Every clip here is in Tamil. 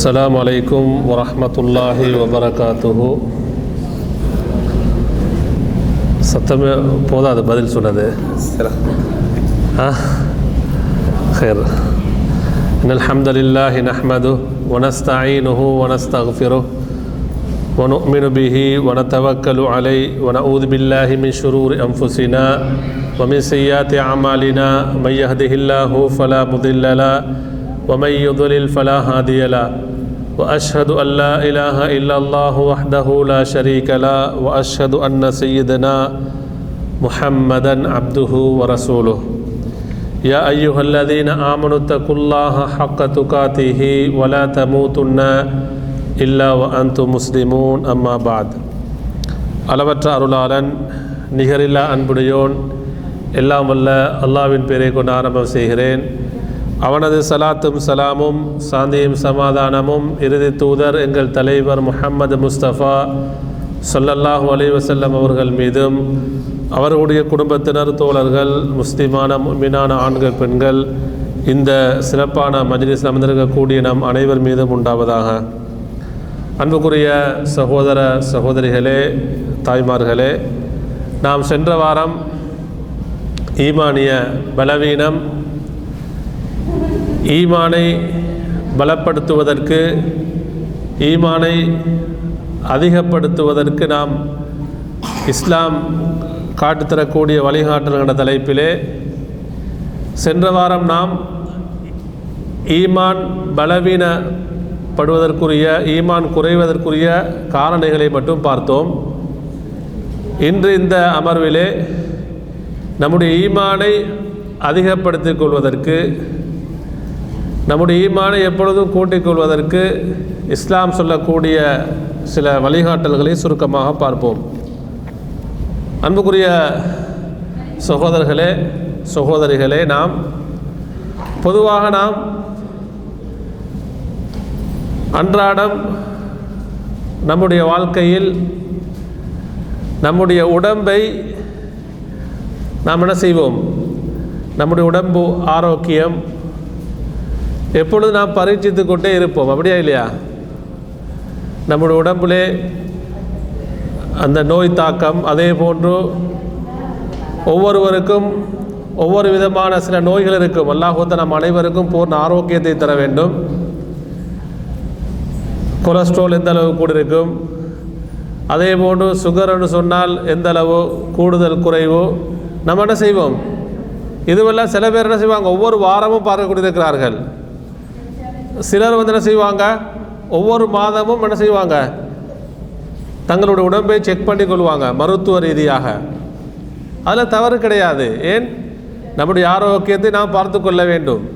السلام عليكم ورحمة الله وبركاته சத்தமே போதாது பதில் சொன்னது ஆ خير إن الحمد لله نحمده ونستعينه ونستغفره ونؤمن به ونتوكل عليه ونعوذ بالله من شرور أنفسنا ومن سيئات أعمالنا من يهده الله فلا مضل له ومن يضلل فلا هادي له وأشهد أن لا إله إلا الله وحده لا شريك له وأشهد أن سيدنا محمدا عبده ورسوله. يا أيها الذين آمنوا اتقوا الله حق تقاته ولا تموتن إلا وأنتم مسلمون أما بعد. அளவற்ற அருளாளன் நிகரில்லா அன்புடையோன் எல்லாம் வல்ல அல்லாவின் பெயரை கொண்டு ஆரம்பம் செய்கிறேன். அவனது சலாத்தும் சலாமும் சாந்தியும் சமாதானமும் இறுதி தூதர் எங்கள் தலைவர் முஹம்மது முஸ்தபா சொல்லல்லாஹு அலைவசல்லம் அவர்கள் மீதும் அவர்களுடைய குடும்பத்தினர் தோழர்கள் முஸ்லிமான மீனான ஆண்கள் பெண்கள் இந்த சிறப்பான மஜ்லிஸ் அமர்ந்திருக்கக்கூடிய நம் அனைவர் மீதும் உண்டாவதாக. அன்புக்குரிய சகோதர சகோதரிகளே தாய்மார்களே நாம் சென்ற வாரம் ஈமானிய பலவீனம் ஈமானை பலப்படுத்துவதற்கு ஈமானை அதிகப்படுத்துவதற்கு நாம் இஸ்லாம் காட்டுத்தரக்கூடிய வழிகாட்டல்கிற தலைப்பிலே சென்ற வாரம் நாம் ஈமான் பலவீனப்படுவதற்குரிய ஈமான் குறைவதற்குரிய காரணிகளை மட்டும் பார்த்தோம். இன்று இந்த அமர்விலே நம்முடைய ஈமானை அதிகப்படுத்திக் கொள்வதற்கு நம்முடைய ஈமானை எப்பொழுதும் கூட்டிக் கொள்வதற்கு இஸ்லாம் சொல்லக்கூடிய சில வழிகாட்டல்களை சுருக்கமாக பார்ப்போம். அன்புக்குரிய சகோதரர்களே சகோதரிகளே நாம் பொதுவாக நாம் அன்றாடம் நம்முடைய வாழ்க்கையில் நம்முடைய உடம்பை நாம் என்ன செய்வோம்? நம்முடைய உடம்பு ஆரோக்கியம் எப்பொழுது நாம் பரீட்சித்து கொண்டே இருப்போம்? அப்படியா இல்லையா? நம்முடைய உடம்புலே அந்த நோய் தாக்கம் அதே போன்று ஒவ்வொருவருக்கும் ஒவ்வொரு விதமான சில நோய்கள் இருக்கும். அல்லாஹூத்த நம் அனைவருக்கும் பூர்ண ஆரோக்கியத்தை தர வேண்டும். கொலஸ்ட்ரால் எந்த அளவு கூட இருக்கும் அதே போன்று சுகர்னு சொன்னால் எந்த அளவு கூடுதல் குறைவு? நம்ம என்ன செய்வோம்? இதுவெல்லாம் சில பேர் என்ன செய்வாங்க? ஒவ்வொரு வாரமும் பார்க்க கொண்டிருக்கிறார்கள் சிலர் வந்து என்ன செய்வாங்க? ஒவ்வொரு மாதமும் என்ன செய்வாங்க? தங்களுடைய உடம்பை செக் பண்ணி கொள்வாங்க மருத்துவ ரீதியாக. அதில் தவறு கிடையாது. ஏன்? நம்முடைய ஆரோக்கியத்தை நாம் பார்த்து கொள்ள வேண்டும்.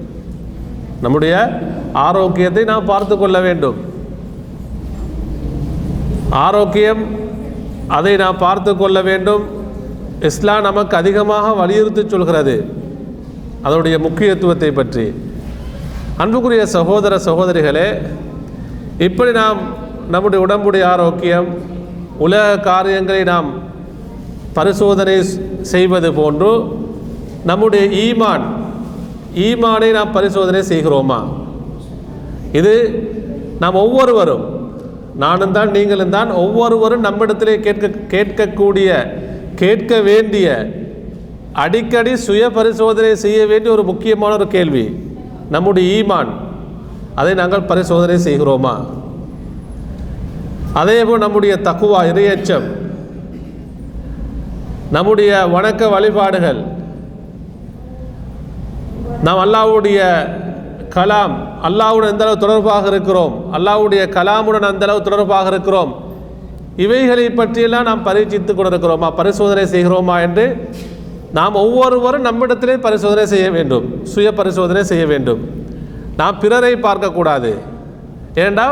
நம்முடைய ஆரோக்கியத்தை நாம் பார்த்து கொள்ள வேண்டும். ஆரோக்கியம் அதை நாம் பார்த்து கொள்ள வேண்டும். இஸ்லாம் நமக்கு அதிகமாக வலியுறுத்தி சொல்கிறது. அதனுடைய முக்கியத்துவத்தை பற்றி. அன்புக்குரிய சகோதர சகோதரிகளே இப்படி நாம் நம்முடைய உடம்புடைய ஆரோக்கியம் உலக காரியங்களை நாம் பரிசோதனை செய்வது போன்று நம்முடைய ஈமான் ஈமானை நாம் பரிசோதனை செய்கிறோமா? இது நாம் ஒவ்வொருவரும் நானும் தான் நீங்களும் தான் ஒவ்வொருவரும் நம்மிடத்திலே கேட்க கேட்கக்கூடிய கேட்க வேண்டிய அடிக்கடி சுய பரிசோதனை செய்ய வேண்டிய ஒரு முக்கியமான ஒரு கேள்வி. நம்முடைய ஈமான் அதை நாங்கள் பரிசோதனை செய்கிறோமா? அதேபோல் நம்முடைய தக்குவா இறையச்சம் நம்முடைய வணக்க வழிபாடுகள் நாம் அல்லாவுடைய கலாம் அல்லாவுடன் எந்த அளவு தொடர்பாக இருக்கிறோம் அல்லாவுடைய கலாமுடன் அந்த அளவு தொடர்பாக இருக்கிறோம் இவைகளை பற்றியெல்லாம் நாம் பரீட்சித்து கொண்டிருக்கிறோமா பரிசோதனை செய்கிறோமா என்று நாம் ஒவ்வொருவரும் நம்மிடத்திலே பரிசோதனை செய்ய வேண்டும் சுய பரிசோதனை செய்ய வேண்டும். நாம் பிறரை பார்க்கக்கூடாது. ஏண்டா?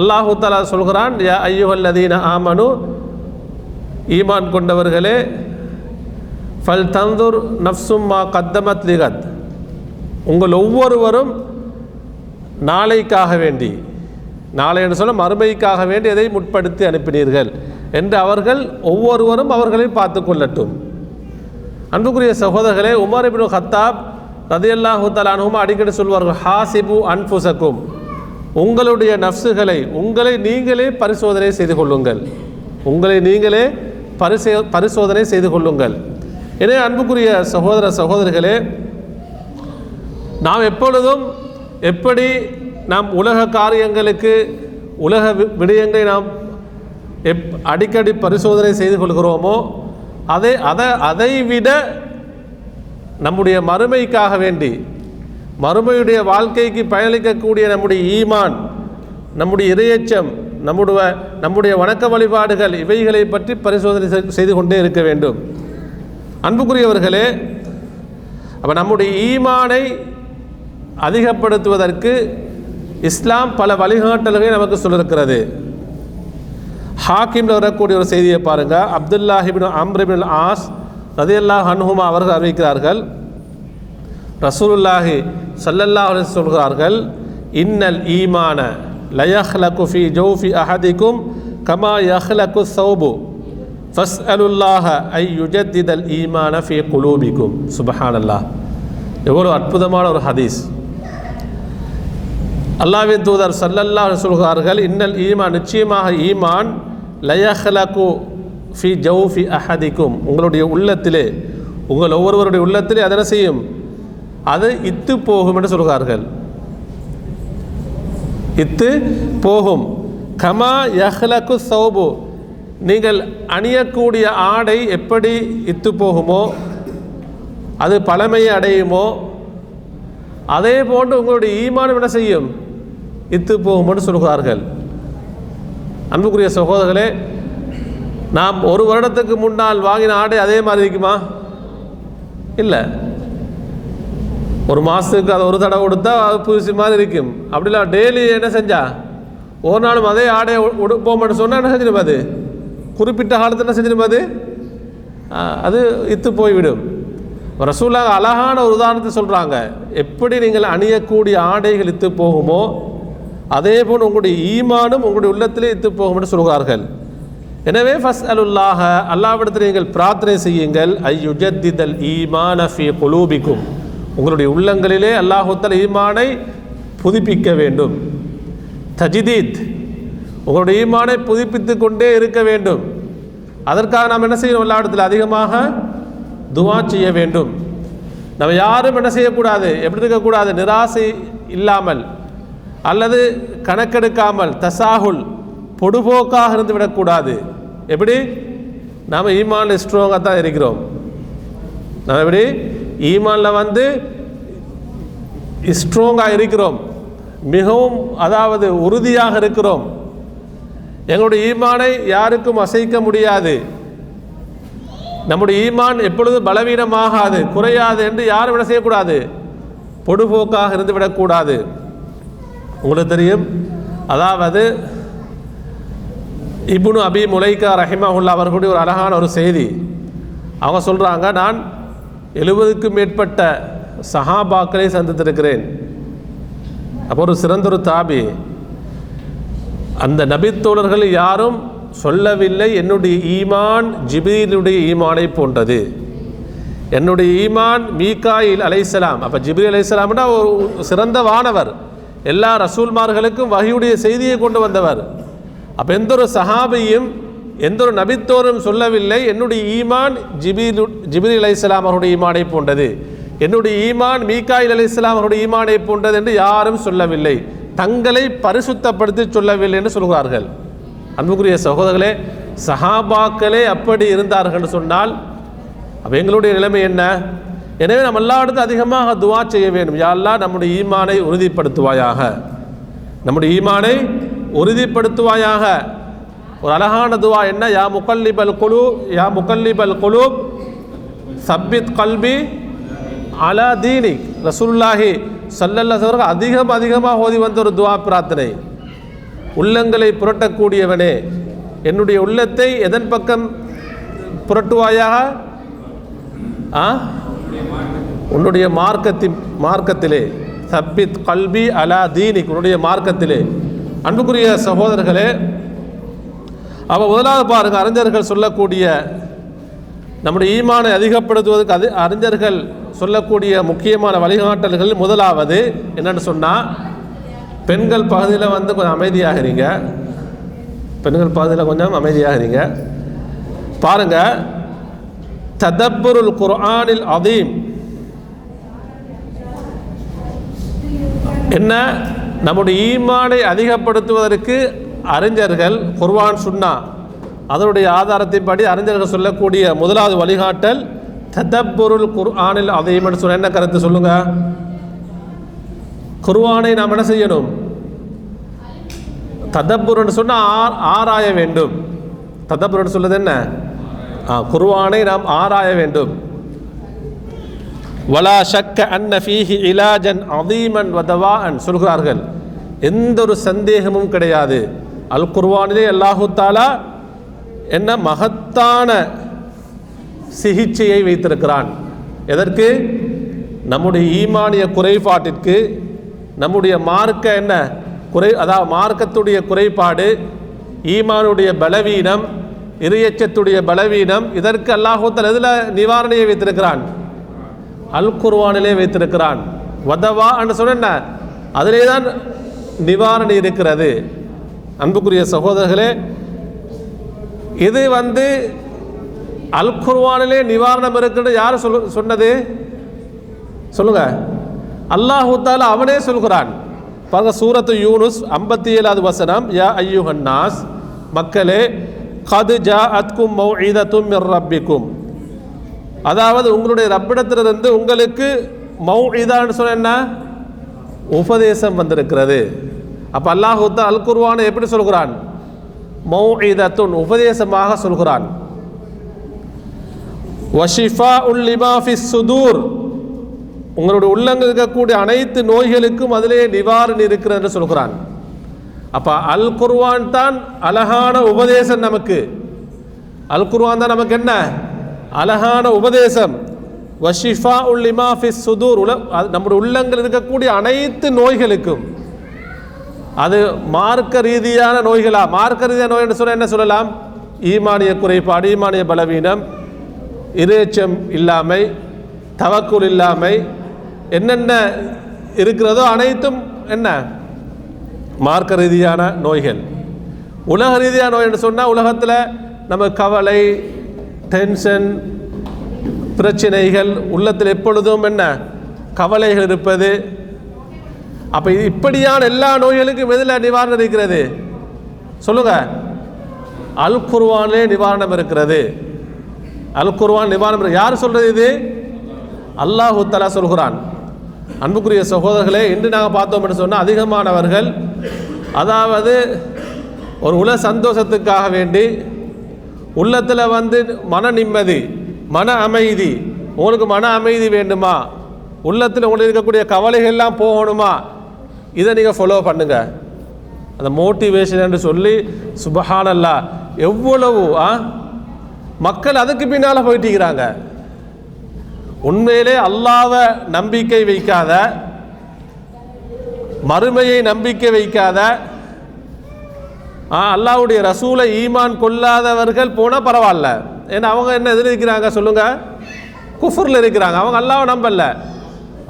அல்லாஹு தாலா சொல்கிறான் யா ஐயுஹல்லதீன ஆமனு ஈமான் கொண்டவர்களே ஃபல் தந்தூர் நஃப்சும்மா கத்தமத் லிகத். உங்கள் ஒவ்வொருவரும் நாளைக்காக வேண்டி நாளை என்று சொல்ல மறுமைக்காக வேண்டி எதை முற்படுத்தி அனுப்பினீர்கள் என்று அவர்கள் ஒவ்வொருவரும் அவர்களை பார்த்து கொள்ளட்டும். அன்புக்குரிய சகோதரர்களே உமர் இபின் ஹத்தாப் ரதியல்லாஹு தலானும் அடிக்கடி சொல்வார்கள் ஹாசிபு அன்புசக்கும். உங்களுடைய நஃப்சுகளை உங்களை நீங்களே பரிசோதனை செய்து கொள்ளுங்கள். உங்களை நீங்களே பரிசே பரிசோதனை செய்து கொள்ளுங்கள். எனவே அன்புக்குரிய சகோதர சகோதரிகளே நாம் எப்பொழுதும் எப்படி நாம் உலக காரியங்களுக்கு உலக வி- விடயங்களை நாம் எப் அடிக்கடி பரிசோதனை செய்து கொள்கிறோமோ அதை அதை அதை விட நம்முடைய மறுமைக்காக வேண்டி மறுமையுடைய வாழ்க்கைக்கு பயணிக்கக்கூடிய நம்முடைய ஈமான் நம்முடைய இரையச்சம் நம்முடைய நம்முடைய வணக்க வழிபாடுகள் இவைகளை பற்றி பரிசோதனை செய்து கொண்டே இருக்க வேண்டும். அன்புக்குரியவர்களே அப்போ நம்முடைய ஈமானை அதிகப்படுத்துவதற்கு இஸ்லாம் பல வழிகாட்டல்களை நமக்கு சொல்லியிருக்கிறது ஹாக்கிமில் வரக்கூடிய ஒரு செய்தியை பாருங்க. அப்துல்லாஹிபின் அம்ரிபின் ஆஸ் ரதியல்லாஹ் அன்ஹுமா அவர்கள் அறிவிக்கிறார்கள். ரசூலுல்லாஹி சல்லல்லா அவர்கள் சொல்கிறார்கள் இன்னல் ஈமான லயஹ்லகு ஃபி ஜௌஃபி அஹதிக்கும் கமா யஹ்லகு ஃபஸ் அலுல்லாஹ ஐ யுஜத்திதல் ஈமான ஃபி குலூபிக்கும் சுபஹானல்லாஹ். எவ்வளோ அற்புதமான ஒரு ஹதீஸ். அல்லாஹ்வின் தூதர் சல்லல்லா சொல்கிறார்கள் இன்னல் ஈமான் நிச்சயமாக ஈமான் லயஹ்லகு ஃபி ஜௌஃபி அஹதிக்கும். உங்களுடைய உள்ளத்திலே உங்கள் ஒவ்வொருவருடைய உள்ளத்திலே அதனை செய்யும்? அது இத்து போகும் என்று சொல்கிறார்கள். இத்து போகும். கமா யஹ்லகு சௌபு நீங்கள் அணியக்கூடிய ஆடை எப்படி இத்து போகுமோ அது பழமையை அடையுமோ அதே போன்று உங்களுடைய ஈமானம் என்ன செய்யும்? இத்து போகும்னு சொல்கிறார்கள். அன்புக்குரிய சகோதரர்களே நாம் ஒரு வருடத்துக்கு முன்னால் வாங்கின ஆடை அதே மாதிரி இருக்குமா? இல்லை. ஒரு மாதத்துக்கு அதை ஒரு தடவை கொடுத்தா அது புதுசு மாதிரி இருக்கும். அப்படிலாம் டெய்லி என்ன செஞ்சா? ஒரு நாளும் அதே ஆடையை உடுப்போம்னு சொன்னால் என்ன செஞ்சிடும் அது குறிப்பிட்ட காலத்தில் என்ன செஞ்சிடும் அது அது இத்து போய்விடும். ரசூலாக அழகான ஒரு உதாரணத்தை சொல்கிறாங்க எப்படி நீங்கள் அணியக்கூடிய ஆடைகள் இத்து போகுமோ அதே போல் உங்களுடைய ஈமானும் உங்களுடைய உள்ளத்திலே இத்து போகும்னு சொல்கிறார்கள் எனவே ஃபஸ் அலுல்லாஹ அல்லாவிடத்தில் நீங்கள் பிரார்த்தனை செய்யுங்கள். ஐயுஜத்திதல் ஈமான ஃபி குலூபிக்கும். உங்களுடைய உள்ளங்களிலே அல்லாஹுத்தல் ஈமானை புதுப்பிக்க வேண்டும். தஜிதீத் உங்களுடைய ஈமானை புதுப்பித்து கொண்டே இருக்க வேண்டும். அதற்காக நாம் என்ன செய்யணும்? அல்லாவிடத்தில் அதிகமாக துவா செய்ய வேண்டும். நம்ம யாரும் என்ன செய்யக்கூடாது? எப்படி இருக்கக்கூடாது? நிராசை இல்லாமல். அல்லது கணக்கெடுக்காமல் தசாகுல் பொடுபோக்காக இருந்து விடக்கூடாது. எப்படி? நாம் ஈமான் ஸ்ட்ராங்காக தான் இருக்கிறோம். நம்ம எப்படி? ஈமானில் வந்து ஸ்ட்ராங்காக இருக்கிறோம். மிகவும் அதாவது உறுதியாக இருக்கிறோம். எங்களுடைய ஈமானை யாருக்கும் அசைக்க முடியாது. நம்முடைய ஈமான் எப்பொழுது பலவீனமாகாது குறையாது என்று யாரும் விட செய்யக்கூடாது? பொடுபோக்காக இருந்து விடக்கூடாது. உங்களுக்கு தெரியும்? அதாவது இப்னு அபி முலைக்கா ரஹிமஹுல்லா அவர்களுடைய ஒரு அழகான ஒரு செய்தி. அவங்க சொல்கிறாங்க நான் எழுபதுக்கும் மேற்பட்ட சஹாபாக்களை சந்தித்திருக்கிறேன். அப்போ ஒரு சிறந்த ஒரு தாபி அந்த நபித்தோழர்கள் யாரும் சொல்லவில்லை என்னுடைய ஈமான் ஜிபிரியினுடைய ஈமானை போன்றது. என்னுடைய ஈமான் மீகாயில் அலைசலாம் அப்போ ஜிபிரி அலைசலாம்னா ஒரு சிறந்த வானவர். எல்லா ரசூல்மார்களுக்கும் வகையுடைய செய்தியை கொண்டு வந்தவர். அப்போ எந்த ஒரு சஹாபியும் எந்த ஒரு நபித்தோரும் சொல்லவில்லை என்னுடைய ஈமான் ஜிபிலு ஜிபிரி அலைசலாம் அவருடைய ஈமானை போன்றது. என்னுடைய ஈமான் மீகாயில் அலைசலாம் அவருடைய ஈமானை போன்றது என்று யாரும் சொல்லவில்லை. தங்களை பரிசுத்தப்படுத்தி சொல்லவில்லை என்று சொல்கிறார்கள். அன்புக்குரிய சகோதரர்களே சஹாபாக்களே அப்படி இருந்தார்கள் சொன்னால் அப்போ எங்களுடைய நிலைமை என்ன? எனவே நம்ம எல்லா அதிகமாக துவா செய்ய வேண்டும். யாரெல்லாம் நம்முடைய ஈமானை உறுதிப்படுத்துவாயாக. நம்முடைய ஈமானை உறுதிப்படுத்துவாயாக. ஒரு அழகான துவா என்ன? யா முக்கல்லிபல் குழு யா முக்கல்லிபல் குழு சப்பித் கல்வி அலா தீனி. ரசூல்லாஹி ஸல்லல்லாஹு அதிகம் அதிகமாக ஓதி வந்த ஒரு துவா பிரார்த்தனை. உள்ளங்களை புரட்டக்கூடியவனே என்னுடைய உள்ளத்தை எதன் பக்கம் புரட்டுவாயாக? ஆ? உன்னுடைய மார்க்கத்தின் மார்க்கத்திலே சப்பித் கல்வி அலா தீனிக் உன்னுடைய மார்க்கத்திலே. அன்புக்குரிய சகோதரர்களே அவள் முதலாவது பாருங்கள் அறிஞர்கள் சொல்லக்கூடிய நம்முடைய ஈமானை அதிகப்படுத்துவதற்கு அது அறிஞர்கள் சொல்லக்கூடிய முக்கியமான வழிகாட்டல்கள் முதலாவது என்னென்னு சொன்னால் பெண்கள் பகுதியில் வந்து கொஞ்சம் அமைதியாகிறீங்க. பெண்கள் பகுதியில் கொஞ்சம் அமைதியாகிறீங்க. பாருங்கள் ததப்புருல் குர்ஆனில் அதீம் என்ன நம்முடைய ஈமானை அதிகப்படுத்துவதற்கு அறிஞர்கள் குர்வான் சுன்னா அதனுடைய ஆதாரத்தின்படி அறிஞர்கள் சொல்லக்கூடிய முதலாவது வழிகாட்டல் ததப்பொருள் குர்ஆனில் அதையும் சொன்ன என்ன கருத்து சொல்லுங்க குர்வானை நாம் என்ன செய்யணும் ததப்புருன்னு சொன்னால் ஆர் ஆராய வேண்டும் ததப்புருன்னு சொல்லுது என்ன ஆ நாம் ஆராய வேண்டும். வலா ஷக்க அன்ன ஃபீஹி இலாஜன் அதீமன் வதவா அன் சொல்கிறார்கள். எந்த ஒரு சந்தேகமும் கிடையாது. அல் குர்வானிலே அல்லாஹு தாலா என்ன மகத்தான சிகிச்சையை வைத்திருக்கிறான். எதற்கு? நம்முடைய ஈமானிய குறைபாட்டிற்கு நம்முடைய மார்க்க என்ன குறை அதாவது மார்க்கத்துடைய குறைபாடு ஈமானுடைய பலவீனம் இறையச்சத்துடைய பலவீனம் இதற்கு அல்லாஹூத்தல் எதில் நிவாரணையை வைத்திருக்கிறான்? அல் குர்வானிலே வைத்திருக்கிறான். வதவா என்று சொன்ன அதிலே தான் நிவாரணை இருக்கிறது. அன்புக்குரிய சகோதரர்களே இது வந்து அல் குர்வானிலே நிவாரணம் இருக்குன்னு யார் சொல் சொன்னது? சொல்லுங்க. அல்லாஹு அவனே சொல்கிறான். பாருங்க சூரத்து யூனுஸ் ஐம்பத்தி ஏழாவது வசனம் யா ஐயுஹன் மக்களே கது ஜா அத்கும் மௌஇதத்தும் மிர் ரப்பிக்கும் அதாவது உங்களுடைய ரப்பிடத்திலிருந்து உங்களுக்கு மௌஇதான்னு சொன்ன என்ன? உபதேசம் வந்திருக்கிறது. அப்போ அல்லாஹு அல் குர்வானை எப்படி சொல்கிறான்? மௌஇதத்துன் உபதேசமாக சொல்கிறான். வஷிஃபா உல் லிமாஃபி சுதூர் உங்களுடைய உள்ளங்கள் இருக்கக்கூடிய அனைத்து நோய்களுக்கும் அதிலே நிவாரணி இருக்கிறது என்று சொல்கிறான். அப்போ அல் குர்வான் தான் அழகான உபதேசம் நமக்கு. அல் குர்வான் தான் நமக்கு என்ன? அழகான உபதேசம். வஷிஃபா உல் இமாஃபிஸ் சுதூர் உல அது நம்முடைய உள்ளங்கள் இருக்கக்கூடிய அனைத்து நோய்களுக்கும். அது மார்க்க ரீதியான நோய்களா? மார்க்க ரீதியான நோய் என்று சொல்ல என்ன சொல்லலாம்? ஈமானிய குறைபாடு ஈமானிய பலவீனம் இறைச்சம் இல்லாமை தவக்குள் இல்லாமை என்னென்ன இருக்கிறதோ அனைத்தும் என்ன? மார்க்க ரீதியான நோய்கள். உலக ரீதியான நோய் என்று சொன்னால் உலகத்தில் நம்ம கவலை டென்ஷன் பிரச்சனைகள் உள்ளத்தில் எப்பொழுதும் என்ன? கவலைகள் இருப்பது. அப்போ இது இப்படியான எல்லா நோய்களுக்கும் எதில் நிவாரணம் இருக்கிறது? சொல்லுங்க. அல் குர்வானே நிவாரணம் இருக்கிறது. அல் குர்வான் நிவாரணம் யார் சொல்றது இது? அல்லாஹு தலா சொல்கிறான். அன்புக்குரிய சகோதரர்களே இன்று நாங்கள் பார்த்தோம் என்று சொன்னால் அதிகமானவர்கள் அதாவது ஒரு உல சந்தோஷத்துக்காக வேண்டி உள்ளத்தில் வந்து மன நிம்மதி மன அமைதி உங்களுக்கு மன அமைதி வேண்டுமா? உள்ளத்தில் உங்களுக்கு இருக்கக்கூடிய கவலைகள்லாம் போகணுமா? இதை நீங்கள் ஃபாலோ பண்ணுங்க. அந்த மோட்டிவேஷன் என்று சொல்லி சுபஹானல்லா எவ்வளவு மக்கள் அதுக்கு பின்னால் போயிட்டிருக்கிறாங்க உண்மையிலே அல்லாத நம்பிக்கை வைக்காத மறுமையை நம்பிக்கை வைக்காத அல்லாவுடைய அல்லாஹ்வுடைய ரசூலை ஈமான் கொள்ளாதவர்கள் போனால் பரவாயில்ல. ஏன்னா அவங்க என்ன எதில் இருக்கிறாங்க சொல்லுங்க? குஃபுரில் இருக்கிறாங்க. அவங்க அல்லாவை நம்பல.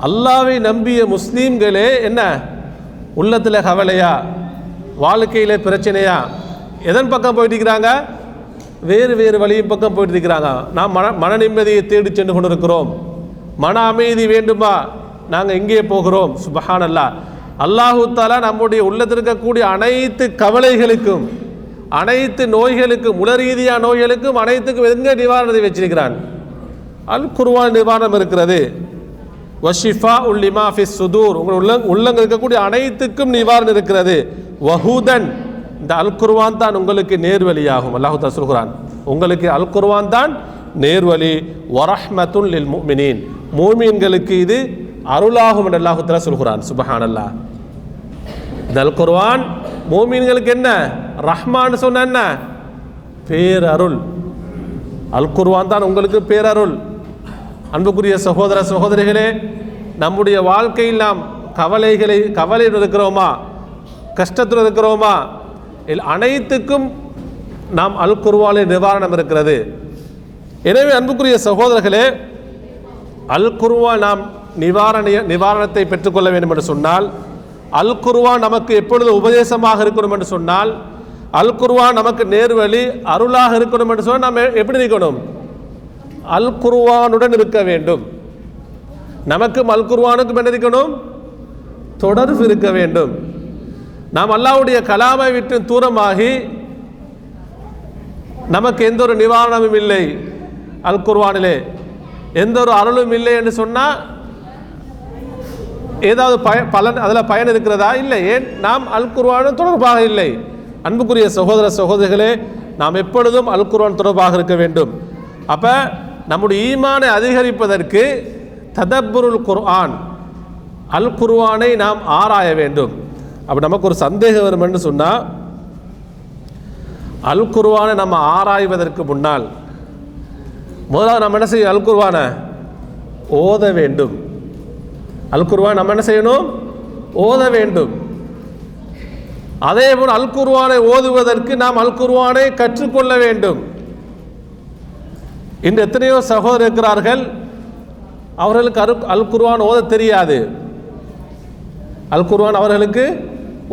அல்லாவை நம்பிய முஸ்லீம்களே என்ன? உள்ளத்தில் கவலையா? வாழ்க்கையில் பிரச்சனையா? எதன் பக்கம் போயிட்டு இருக்கிறாங்க? வேறு வேறு வழியின் பக்கம் போயிட்டு இருக்கிறாங்க. நாம் மன மன நிம்மதியை தேடி சென்று கொண்டிருக்கிறோம். மன அமைதி வேண்டுமா? நாங்கள் எங்கே போகிறோம். சுபஹான் அல்லா அல்லாஹூ தாலா நம்முடைய உள்ளத்தில் இருக்கக்கூடிய அனைத்து கவலைகளுக்கும் அனைத்து நோய்களுக்கும் உல ரீதியான நோய்களுக்கும் அனைத்துக்கும் எங்க நிவாரணத்தை வச்சிருக்கிறான்? அல் குர்வான் நிவாரணம் இருக்கிறது. வஷிஃபா உல்லிமா ஃபிஸ் சுதூர். உங்கள் உள்ள உள்ளங்கள் இருக்கக்கூடிய அனைத்துக்கும் நிவாரணம் இருக்கிறது. வஹூதன். இந்த அல் குர்வான் தான் உங்களுக்கு நேர்வழியாகும். அல்லாஹுதா சொல்கிறான் உங்களுக்கு அல் குர்வான் தான் நேர்வழி. வரஹ்மத்துல் லில் மூமீன்களுக்கு இது அருளாகும் என்று அல்லாஹு சொல்கிறான் சுபஹான் அல்லா இந்த அல் குர்வான் மூமீன்களுக்கு என்ன? ரஹ்மான் சொன்ன என்ன? பேரருள். அல் குர்வான் தான் உங்களுக்கு பேரருள். அன்புக்குரிய சகோதர சகோதரிகளே நம்முடைய வாழ்க்கையில் நாம் கவலைகளை கவலையில் இருக்கிறோமா? கஷ்டத்தில் இருக்கிறோமா? அனைத்துக்கும் நாம் அல் குர்வானில் நிவாரணம் இருக்கிறது. எனவே அன்புக்குரிய சகோதரர்களே அல் குர்வா நாம் நிவாரண நிவாரணத்தை பெற்றுக்கொள்ள வேண்டும் என்று சொன்னால் அல் குர்ஆன் நமக்கு எப்பொழுது உபதேசமாக இருக்கணும் என்று சொன்னால் அல் குர்வான் நமக்கு நேர்வழி அருளாக இருக்கணும் என்று சொன்னால் நாம் எப்படி இருக்கணும்? அல் குர்ஆனுடன் இருக்க வேண்டும். நமக்கும் அல் குர்ஆனுக்கும் என்ன இருக்கணும்? தொடர்பு இருக்க வேண்டும். நாம் அல்லாவுடைய கலாமை விட்டு தூரமாகி நமக்கு எந்த ஒரு நிவாரணமும் இல்லை. அல் குர்வானிலே எந்த ஒரு அருளும் இல்லை என்று சொன்னால் ஏதாவது பய பலன் அதில் பயன் இருக்கிறதா? இல்லை. ஏன்? நாம் அல் குர்வானும் தொடர்பாக இல்லை. அன்புக்குரிய சகோதர சகோதரிகளே நாம் எப்பொழுதும் அல் குர்வான் தொடர்பாக இருக்க வேண்டும். அப்போ நம்முடைய ஈமானை அதிகரிப்பதற்கு ததப்புருல் குர்ஆன் அல் குர்வானை நாம் ஆராய வேண்டும். அப்போ நமக்கு ஒரு சந்தேகம் வரும் சொன்னால் அல் நம்ம ஆராய்வதற்கு முன்னால் முதலாவது நம்ம என்ன செய்யும் அல் ஓத வேண்டும். அல் குர்ஆன் நம்ம என்ன செய்யணும்? ஓத வேண்டும். அதே போல் அல் குர்ஆனை ஓதுவதற்கு நாம் அல் குர்ஆனை கற்றுக்கொள்ள வேண்டும். இன்று எத்தனையோ சகோதரர் இருக்கிறார்கள் அவர்களுக்கு அரு அல் குருவான் ஓத தெரியாது. அல் குர்ஆன் அவர்களுக்கு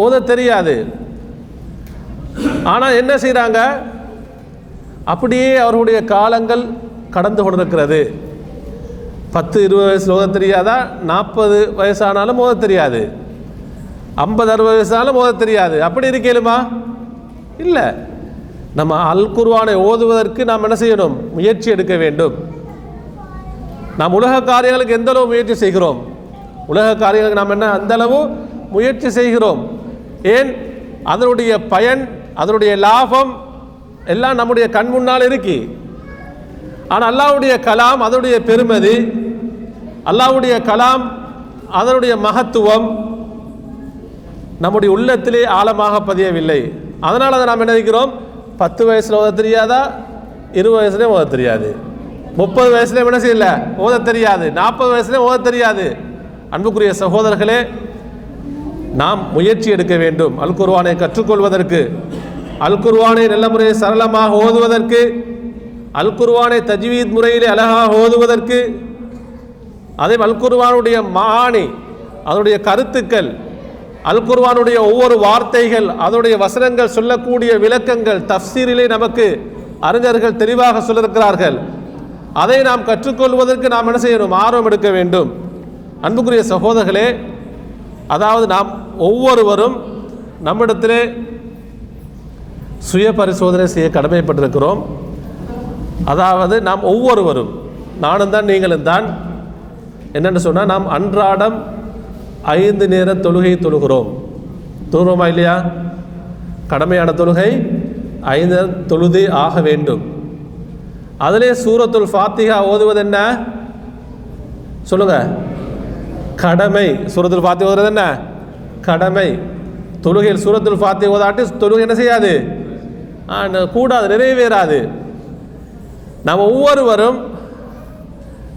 ஓத தெரியாது. ஆனால் என்ன செய்கிறாங்க அப்படியே அவர்களுடைய காலங்கள் கடந்து கொண்டிருக்கிறது. பத்து இருபது வயசில் ஓத தெரியாதா? நாற்பது வயசானாலும் ஓத தெரியாது. ஐம்பது அறுபது வயசானாலும் ஓத தெரியாது. அப்படி இருக்கலுமா இல்லை. நம்ம அல் குர்வானை ஓதுவதற்கு நாம் என்ன செய்யணும்? முயற்சி எடுக்க வேண்டும். நாம் உலக காரியங்களுக்கு எந்த அளவு முயற்சி செய்கிறோம்? உலக காரியங்களுக்கு நாம் என்ன? அந்த அளவு முயற்சி செய்கிறோம். ஏன்? அதனுடைய பயன் அதனுடைய லாபம் எல்லாம் நம்முடைய கண் முன்னால் இருக்கு. ஆனால் அல்லாஹ்வுடைய கலாம் அதனுடைய பெருமதி அல்லாவுடைய கலாம் அதனுடைய மகத்துவம் நம்முடைய உள்ளத்திலே ஆழமாக பதியவில்லை. அதனால் அதை நாம் நினைக்கிறோம் பத்து வயசில் ஓத தெரியாதா? இருபது வயசுலேயும் ஓத தெரியாது. முப்பது வயசுலேயும் என்ன செய்யல? ஓத தெரியாது. நாற்பது வயசுலேயும் ஓத தெரியாது. அன்புக்குரிய சகோதரர்களே நாம் முயற்சி எடுக்க வேண்டும். அல் குர்வானை கற்றுக்கொள்வதற்கு அல் குர்வானை நல்ல முறையில் சரளமாக ஓதுவதற்கு அல் குர்வானை தஜ்வீத் முறையிலே அழகாக ஓதுவதற்கு அதே அல் குர்வானுடைய மாணி அதனுடைய கருத்துக்கள் அல் குர்வானுடைய ஒவ்வொரு வார்த்தைகள் அதனுடைய வசனங்கள் சொல்லக்கூடிய விளக்கங்கள் தஃசீரிலே நமக்கு அறிஞர்கள் தெளிவாக சொல்லியிருக்கிறார்கள். அதை நாம் கற்றுக்கொள்வதற்கு நாம் என்ன செய்யணும்? ஆர்வம் எடுக்க வேண்டும். அன்புக்குரிய சகோதரர்களே அதாவது நாம் ஒவ்வொருவரும் நம்மிடத்திலே சுய பரிசோதனை செய்ய கடமைப்பட்டிருக்கிறோம். அதாவது நாம் ஒவ்வொருவரும் நானும் தான் நீங்களும் தான் என்னென்னு சொன்னால் நாம் அன்றாடம் ஐந்து நேர தொழுகை தொழுகிறோம். தொழுகிறோமா இல்லையா? கடமையான தொழுகை ஐந்து நேரம் தொழுதே ஆக வேண்டும். அதிலே சூரத்துல் ஃபாத்திகா ஓதுவது என்ன? சொல்லுங்கள் கடமை. சுரத்தில் ஃபாத்தி ஓதுறது என்ன? கடமை. தொழுகையில் சூரத்தில் ஃபாத்தி ஓதாட்டி தொழுகை என்ன செய்யாது? கூடாது நிறைவேறாது. நாம் ஒவ்வொருவரும்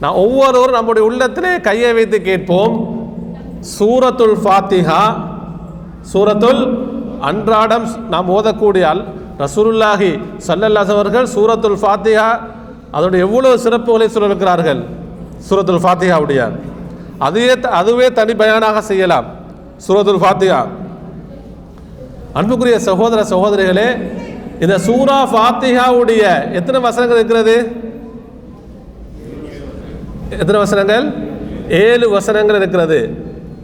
நான் ஒவ்வொருவரும் நம்முடைய உள்ளத்திலே கையை வைத்து கேட்போம் சூரத்துல் ஃபாத்திஹா சூரத்துல் அன்றாடம் நாம் ஓதக்கூடிய அல் ரசூலுல்லாஹி ஸல்லல்லாஹு அவர்கள் சூரத்துல் ஃபாத்திஹா அதோடைய எவ்வளவு சிறப்புகளை சொல்லியிருக்கிறார்கள்? சூரத்துல் ஃபாத்திஹாவுடைய. அதுவே அதுவே தனி பயானாக செய்யலாம். சூரத்துல் ஃபாத்தியா அன்புக்குரிய சகோதர சகோதரிகளே இந்த சூரா ஃபாத்திஹாவுடைய எத்தனை வசனங்கள் இருக்கிறது? எத்தனை வசனங்கள்? ஏழு வசனங்கள் இருக்கிறது.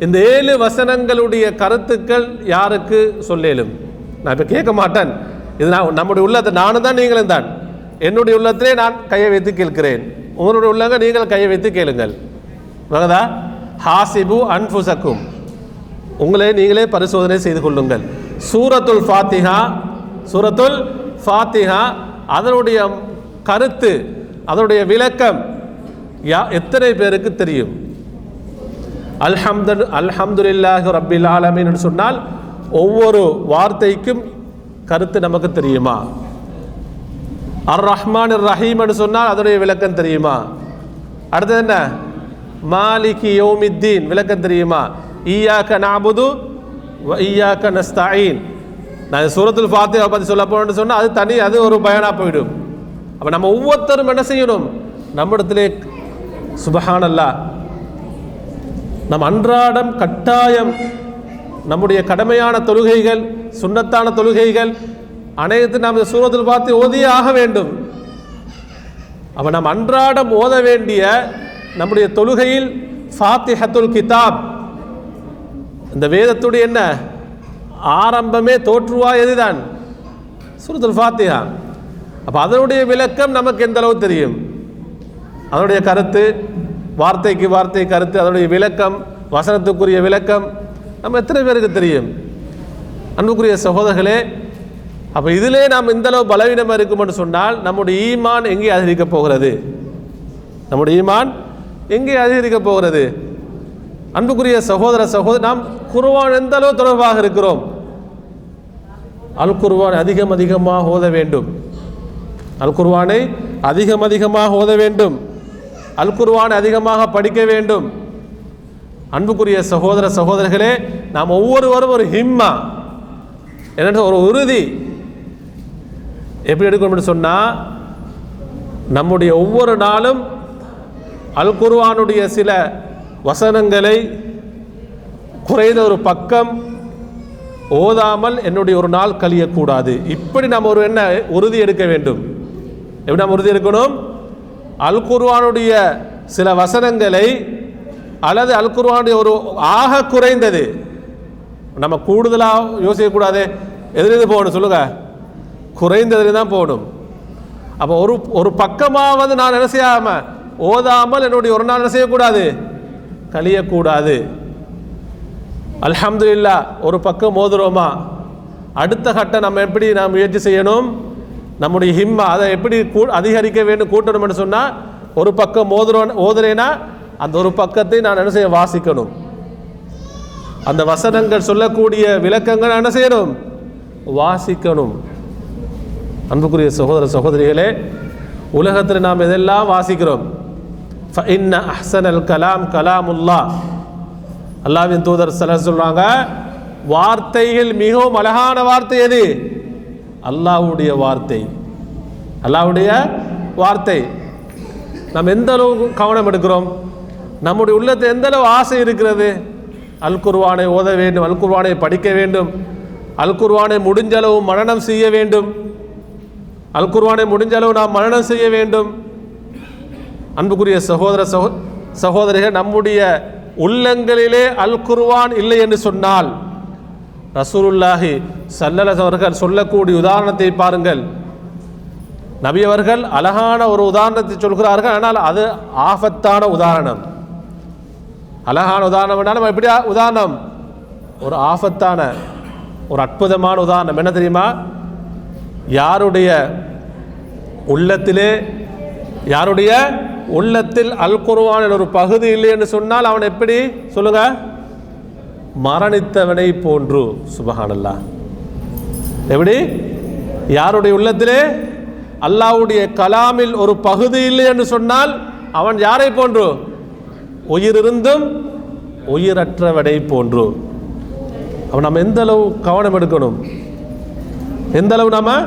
இந்த ஏழு வசனங்களுடைய கருத்துக்கள் யாருக்கு சொல்லேலும்? நான் இப்போ கேட்க மாட்டேன். இது நான் நம்முடைய உள்ளத்தை நானும் தான் நீங்களும் தான். என்னுடைய உள்ளத்திலே நான் கையை வைத்து கேட்கிறேன். உங்களுடைய உள்ளங்க நீங்கள் கையை வைத்து கேளுங்கள். வகதா ஹாசிபு அன்புசக்கும். உங்களே நீங்களே பரிசோதனை செய்து கொள்ளுங்கள். சூரத்துல் ஃபாத்திஹா சூரத்துல் ஃபாத்திஹா அதனுடைய கருத்து அதனுடைய விளக்கம் யா எத்தனை பேருக்கு தெரியும்? அல்ஹம்து அல்ஹம்துலில்லாஹி ரபில் ஆலமின்னு சொன்னால் ஒவ்வொரு வார்த்தைக்கும் கருத்து நமக்கு தெரியுமா? அர் ரஹ்மான் ரஹீம்னு சொன்னால் அதனுடைய விளக்கம் தெரியுமா? அடுத்தது என்ன? மாலிகி யோமித்தீன். விளக்கம் தெரியுமா? ஈயாக்க நாபுது வ ஈயாக்க நஸ்தாயின். நான் சூரத்தில் பார்த்து பற்றி சொல்ல போனேன்னு சொன்னால் அது தனி அது ஒரு பயனாக போயிடும். அப்போ நம்ம ஒவ்வொருத்தரும் என்ன செய்யணும்? நம்மிடத்திலே சுபஹானல்லா நம் அன்றாடம் கட்டாயம் நம்முடைய கடமையான தொழுகைகள் சுண்ணத்தான தொழுகைகள் அனைத்து நாம் சூரத்தில் பார்த்து ஓதியே ஆக வேண்டும். அப்போ நாம் அன்றாடம் ஓத வேண்டிய நம்முடைய தொழுகையில் ஃபாத்திஹத்துல் கிதாப். இந்த வேதத்துடைய என்ன? ஆரம்பமே தோற்றுவா எதுதான்? சுருத்துல் ஃபாத்திஹா. அப்போ அதனுடைய விளக்கம் நமக்கு எந்த அளவு தெரியும்? அதனுடைய கருத்து வார்த்தைக்கு வார்த்தை கருத்து அதனுடைய விளக்கம் வசனத்துக்குரிய விளக்கம் நம்ம எத்தனை பேருக்கு தெரியும்? அன்புக்குரிய சகோதரர்களே அப்போ இதிலே நாம் இந்தளவு பலவீனமாக பலவீனம் சொன்னால் நம்முடைய ஈமான் எங்கே அதிகரிக்கப் போகிறது? நம்முடைய ஈமான் எங்கே அதிகரிக்கப் போகிறது? அன்புக்குரிய சகோதர சகோதர நாம் குருவான் எந்த அளவு தொடர்பாக இருக்கிறோம்? அல் குர்வான் அதிகம் அதிகமாக ஓத வேண்டும். அல் குருவானை அதிகம் அதிகமாக ஓத வேண்டும். அல் குர்வானை அதிகமாக படிக்க வேண்டும். அன்புக்குரிய சகோதர சகோதரர்களே நாம் ஒவ்வொருவரும் ஒரு ஹிம்மா என்ன ஒரு உறுதி. எப்படி எடுக்கணும்னு சொன்னால் நம்முடைய ஒவ்வொரு நாளும் அல் குர்வானுடைய சில வசனங்களை குறைந்த ஒரு பக்கம் ஓதாமல் என்னுடைய ஒரு நாள் கழியக்கூடாது. இப்படி நாம் ஒரு என்ன உறுதி எடுக்க வேண்டும்? எப்படி நாம் உறுதி எடுக்கணும்? அல் குர்வானுடைய சில வசனங்களை அல்லது அல் குர்வானுடைய ஒரு ஆக குறைந்தது. நம்ம கூடுதலாக யோசிக்கக்கூடாது எதிலிருந்து போகணும் சொல்லுங்க. குறைந்ததில் தான் போகணும். அப்போ ஒரு ஒரு பக்கமாவது நான் என்ன செய்யாமல் ஓதாமல் என்னுடைய ஒரு நாள் செய்யக்கூடாது? கழியக்கூடாது. அல்ஹம்துலில்லா ஒரு பக்கம் ஓதுறோமா அடுத்த கட்டம் நம்ம எப்படி நாம் முயற்சி செய்யணும்? நம்முடைய ஹிம்மா அதை எப்படி கூ அதிகரிக்க வேண்டும் கூட்டணும்னு சொன்னால் ஒரு பக்கம் ஓதுறோம் ஓதுறேன்னா அந்த ஒரு பக்கத்தை நான் என்ன செய்ய வாசிக்கணும். அந்த வசனங்கள் சொல்லக்கூடிய விளக்கங்கள் என்ன செய்யணும்? வாசிக்கணும். அன்புக்குரிய சகோதர சகோதரிகளே உலகத்தில் நாம் எதெல்லாம் வாசிக்கிறோம்? ஃபஇன்ன அஹ்சனல் கலாம் கலாமுல்லா அல்லாவின் தூதர் சில சொல்றாங்க வார்த்தைகள் மிகவும் அழகான வார்த்தை எது? அல்லாஹ்வுடைய வார்த்தை. அல்லாஹ்வுடைய வார்த்தை. நாம் எந்த அளவு கவனம் எடுக்கிறோம்? நம்முடைய உள்ளத்தில் எந்த அளவு ஆசை இருக்கிறது? அல் குர்வானை ஓத வேண்டும் அல் குர்வானை படிக்க வேண்டும். அல் குர்வானை முடிஞ்சளவு மரணம் செய்ய வேண்டும். அல் குர்வானை முடிஞ்சளவு நாம் மரணம் செய்ய வேண்டும். அன்புக்குரிய சகோதர சகோ சகோதரிகள் நம்முடைய உள்ளங்களிலே அல் குர்வான் இல்லை என்று சொன்னால் ரசூலுல்லாஹி சல்லலஸ் அவர்கள் சொல்லக்கூடிய உதாரணத்தை பாருங்கள். நபி அவர்கள் அழகான ஒரு உதாரணத்தை சொல்கிறார்கள் ஆனால் அது ஆபத்தான உதாரணம். அழகான உதாரணம் என்ன நம்ம எப்படி உதாரணம். ஒரு ஆபத்தான ஒரு அற்புதமான உதாரணம். என்ன தெரியுமா? யாருடைய உள்ளத்திலே யாருடைய உள்ளத்தில் அல் குருவான் ஒரு பகுதி இல்லை என்று சொன்னால் அவன் எப்படி? சொல்லுங்க. மரணித்தவனை போன்று. சுபஹானல்லா. எப்படி? யாருடைய உள்ளத்திலே? அல்லாவுடைய கலாமில் ஒரு பகுதி இல்லை என்று சொன்னால் அவன் யாரை போன்று? உயிரிருந்தும் உயிரற்றவனை போன்று. அவன் நம்ம எந்த அளவு கவனம் எடுக்கணும்? எந்த அளவு நம்ம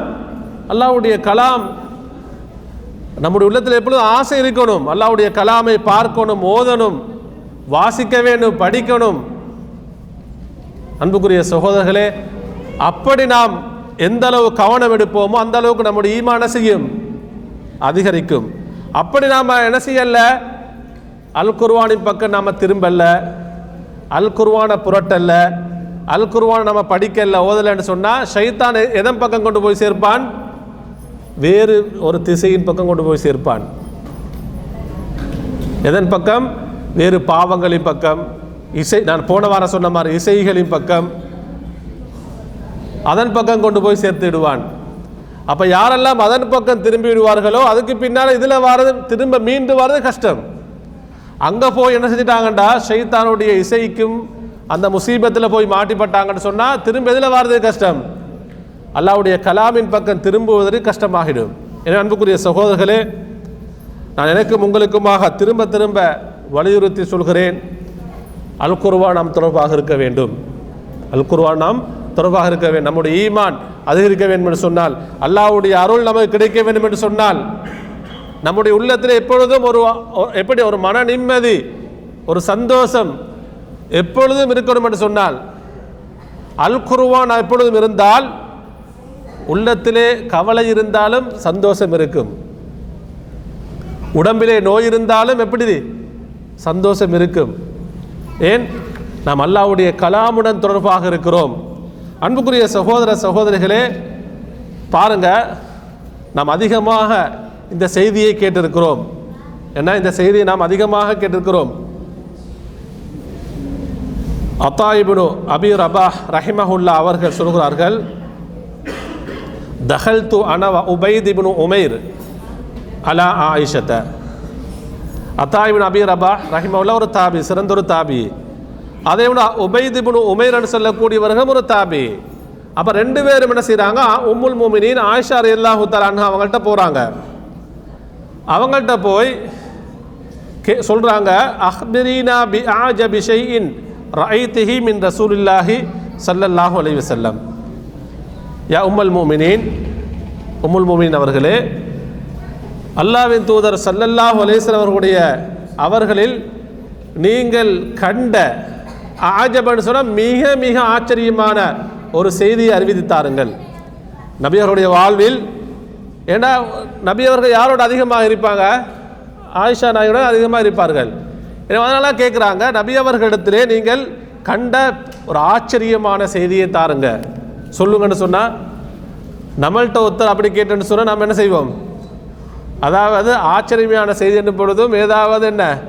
அல்லாவுடைய கலாம் நம்முடைய உள்ளத்தில் எப்பொழுதும் ஆசை இருக்கணும். அல்லாவுடைய கலாமை பார்க்கணும் ஓதணும் வாசிக்க வேண்டும் படிக்கணும். அன்புக்குரிய சகோதரர்களே அப்படி நாம் எந்த அளவு கவனம் எடுப்போமோ அந்த அளவுக்கு நம்முடைய ஈமான செய்யும்? அதிகரிக்கும். அப்படி நாம் என்ன செய்யல? அல் குர்வானின் பக்கம் நாம் திரும்பல. அல் குர்வானை புரட்டல்ல அல் குர்வானை நம்ம படிக்கல ஓதலைன்னு சொன்னால் ஷைத்தான் எதன் பக்கம் கொண்டு போய் சேர்ப்பான்? வேறு ஒரு திசையின் பக்கம் கொண்டு போய் சேர்ப்பான். எதன் பக்கம்? வேறு பாவங்களின் பக்கம். இசை நான் போன வாரம் சொன்ன மாதிரி இசைகளின் பக்கம். அதன் பக்கம் கொண்டு போய் சேர்த்து விடுவான். அப்போ யாரெல்லாம் அதன் பக்கம் திரும்பி விடுவார்களோ அதுக்கு பின்னால் இதில் வர்றது திரும்ப மீண்டு வர்றது கஷ்டம். அங்கே போய் என்ன செஞ்சிட்டாங்கண்டா? ஷெய்தானுடைய இசைக்கும் அந்த முசீபத்தில் போய் மாட்டிப்பட்டாங்கன்னு சொன்னால் திரும்ப எதில் வர்றது கஷ்டம்? அல்லாவுடைய கலாமின் பக்கம் திரும்புவதற்கு கஷ்டமாகிடும். என அன்புக்குரிய சகோதரர்களே நான் எனக்கும் உங்களுக்குமாக திரும்ப திரும்ப வலியுறுத்தி சொல்கிறேன். அல் குர்ஆன் நாம் தொடர்பாக இருக்க வேண்டும். அல் குர்ஆன் நாம் தொடர்பாக இருக்க வேண்டும். நம்முடைய ஈமான் அதிகரிக்க வேண்டும் என்று சொன்னால் அல்லாவுடைய அருள் நமக்கு கிடைக்க வேண்டும் என்று சொன்னால் நம்முடைய உள்ளத்தில் எப்பொழுதும் ஒரு ஒரு- எப்படி ஒரு மன நிம்மதி ஒரு சந்தோஷம் எப்பொழுதும் இருக்கணும் என்று சொன்னால் அல் குருவான் எப்பொழுதும் இருந்தால் உள்ளத்திலே கவலை இருந்தாலும் சந்தோஷம் இருக்கும். உடம்பிலே நோய் இருந்தாலும் எப்படி சந்தோஷம் இருக்கும். ஏன்? நாம் அல்லாவுடைய கலாமுடன் தொடர்பாக இருக்கிறோம். அன்புக்குரிய சகோதர சகோதரிகளே பாருங்க நாம் அதிகமாக இந்த செய்தியை கேட்டிருக்கிறோம். ஏன்னா இந்த செய்தியை நாம் அதிகமாக கேட்டிருக்கிறோம். அத்தாயிபுனு அபி ரபா ரஹிமஹுல்லா அவர்கள் சொல்கிறார்கள் தஹல் து அனவ உபைதிபுனு உமைர் அலா ஆயிஷத்த அத்தாயிபின் அபி ரபா ரஹிமவுல்லா ஒரு தாபி சிறந்த ஒரு தாபி. அதே விட உபைதிபுனு உமைரன் சொல்லக்கூடியவர்களும் ஒரு தாபி. அப்போ ரெண்டு பேரும் என்ன செய்கிறாங்க உம்முல் மூமினின் ஆயிஷா அல்லாஹு தலான்னு அவங்கள்ட்ட போகிறாங்க அவங்கள்ட்ட போய் கே சொல்கிறாங்க அஹ்பிரீனா பி ஆஜபி ஷைஇன் ரஐத்திஹி மின் ரசூலில்லாஹி சல்லல்லாஹு அலைஹி வஸல்லம். யா உம்மல் மூமினின். உம்முல் மோமின் அவர்களே அல்லாவின் தூதர் சல்லல்லாஹ் அலைஹிஸ்ஸலாம் அவர்களுடைய அவர்களில் நீங்கள் கண்ட ஆஜபன்னு சொன்னால் மிக மிக ஆச்சரியமான ஒரு செய்தியை அறிவித்தாருங்கள். நபி அவர்களுடைய வாழ்வில் ஏன்னா நபி அவர்கள் யாரோட அதிகமாக இருப்பாங்க? ஆயிஷா நாயுடன் அதிகமாக இருப்பார்கள். அதனால கேட்குறாங்க நபி அவர்களிடத்திலே நீங்கள் கண்ட ஒரு ஆச்சரியமான செய்தியை தாருங்கள் சொல்லுங்கன்னு சொன்னால் நம்மள்கிட்ட ஒருத்தர் அப்படி கேட்டேன்னு சொன்னால் நம்ம என்ன செய்வோம்? அதாவது ஆச்சரியமான செய்தி என்னும் பொழுதும் ஏதாவது என்ன?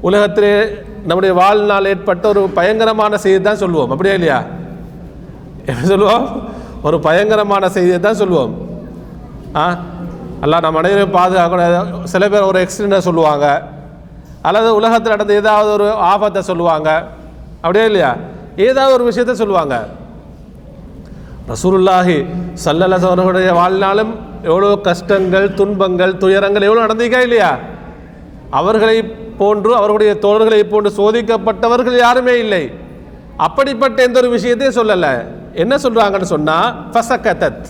உலகத்திலே நம்முடைய வாழ்நாள் ஏற்பட்ட ஒரு பயங்கரமான செய்தி தான் சொல்லுவோம் அப்படியா இல்லையா? என்ன சொல்லுவோம் ஒரு பயங்கரமான செய்தியை தான் சொல்லுவோம் ஆ? அல்ல நம்ம அனைவரையும் பாதுகாக்கணும். சில பேர் ஒரு எக்ஸிடெண்ட்டை சொல்லுவாங்க. அல்லது உலகத்தில் நடந்த ஏதாவது ஒரு ஆபத்தை சொல்லுவாங்க. அப்படியே இல்லையா? ஏதாவது ஒரு விஷயத்த சொல்லுவாங்க. ரசூலுல்லாஹி சல்லல்லாஹு அவர்களுடைய வாழ்நாளும் எவ்வளோ கஷ்டங்கள் துன்பங்கள் துயரங்கள் எவ்வளோ நடந்தீங்க இல்லையா? அவர்களை போன்று அவர்களுடைய தோழர்களை போன்று சோதிக்கப்பட்டவர்கள் யாருமே இல்லை. அப்படிப்பட்ட எந்த ஒரு விஷயத்தையும் சொல்லலை. என்ன சொல்கிறாங்கன்னு சொன்னால் ஃபசகதத்.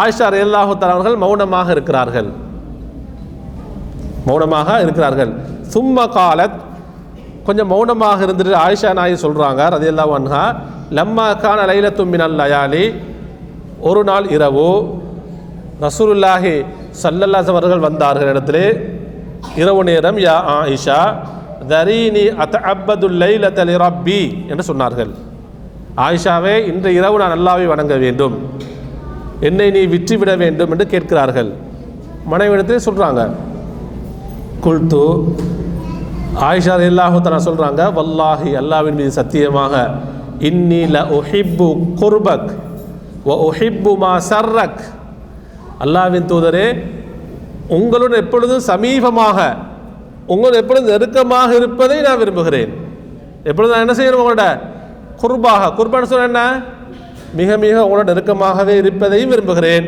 ஆயிஷா ரலியல்லாஹு அவர்கள் மௌனமாக இருக்கிறார்கள். மௌனமாக இருக்கிறார்கள். சும்ம காலத் கொஞ்சம் மௌனமாக இருந்துட்டு ஆயிஷா நாயி சொல்றாங்க ரதியல்லாஹு ஒன்ஹா லம்மா கான லைலத்தும் மினல் லயாலி. ஒரு நாள் இரவு ரசூலுல்லாஹி ஸல்லல்லாஹு அவர்கள் வந்தார்கள் இடத்துல. இரவு நேரம் யா ஆயிஷா தரீனி அத்தஅப்பதுல் தலி ரப்பி என்று சொன்னார்கள். ஆயிஷாவே இன்று இரவு நான் அல்லாவை வணங்க வேண்டும். என்னை நீ விற்றுவிட வேண்டும் என்று கேட்கிறார்கள். மனைவிடத்திலே சொல்கிறாங்க குல்து ஆயிஷா அல்லாஹு சொல்கிறாங்க வல்லாஹி அல்லாவின் மீது சத்தியமாக இன்னில ஒஹிப்பு குர்பக் ஒ ஒஹிப்பு மா சர்ரக். அல்லாவின் தூதரே உங்களுடன் எப்பொழுதும் சமீபமாக உங்களுடன் எப்பொழுதும் நெருக்கமாக இருப்பதை நான் விரும்புகிறேன். எப்பொழுது நான் என்ன செய்யணும் உங்களோட? குர்பாக. குர்பான்னு சொன்ன என்ன? மிக மிக உங்களோட நெருக்கமாகவே இருப்பதையும் விரும்புகிறேன்.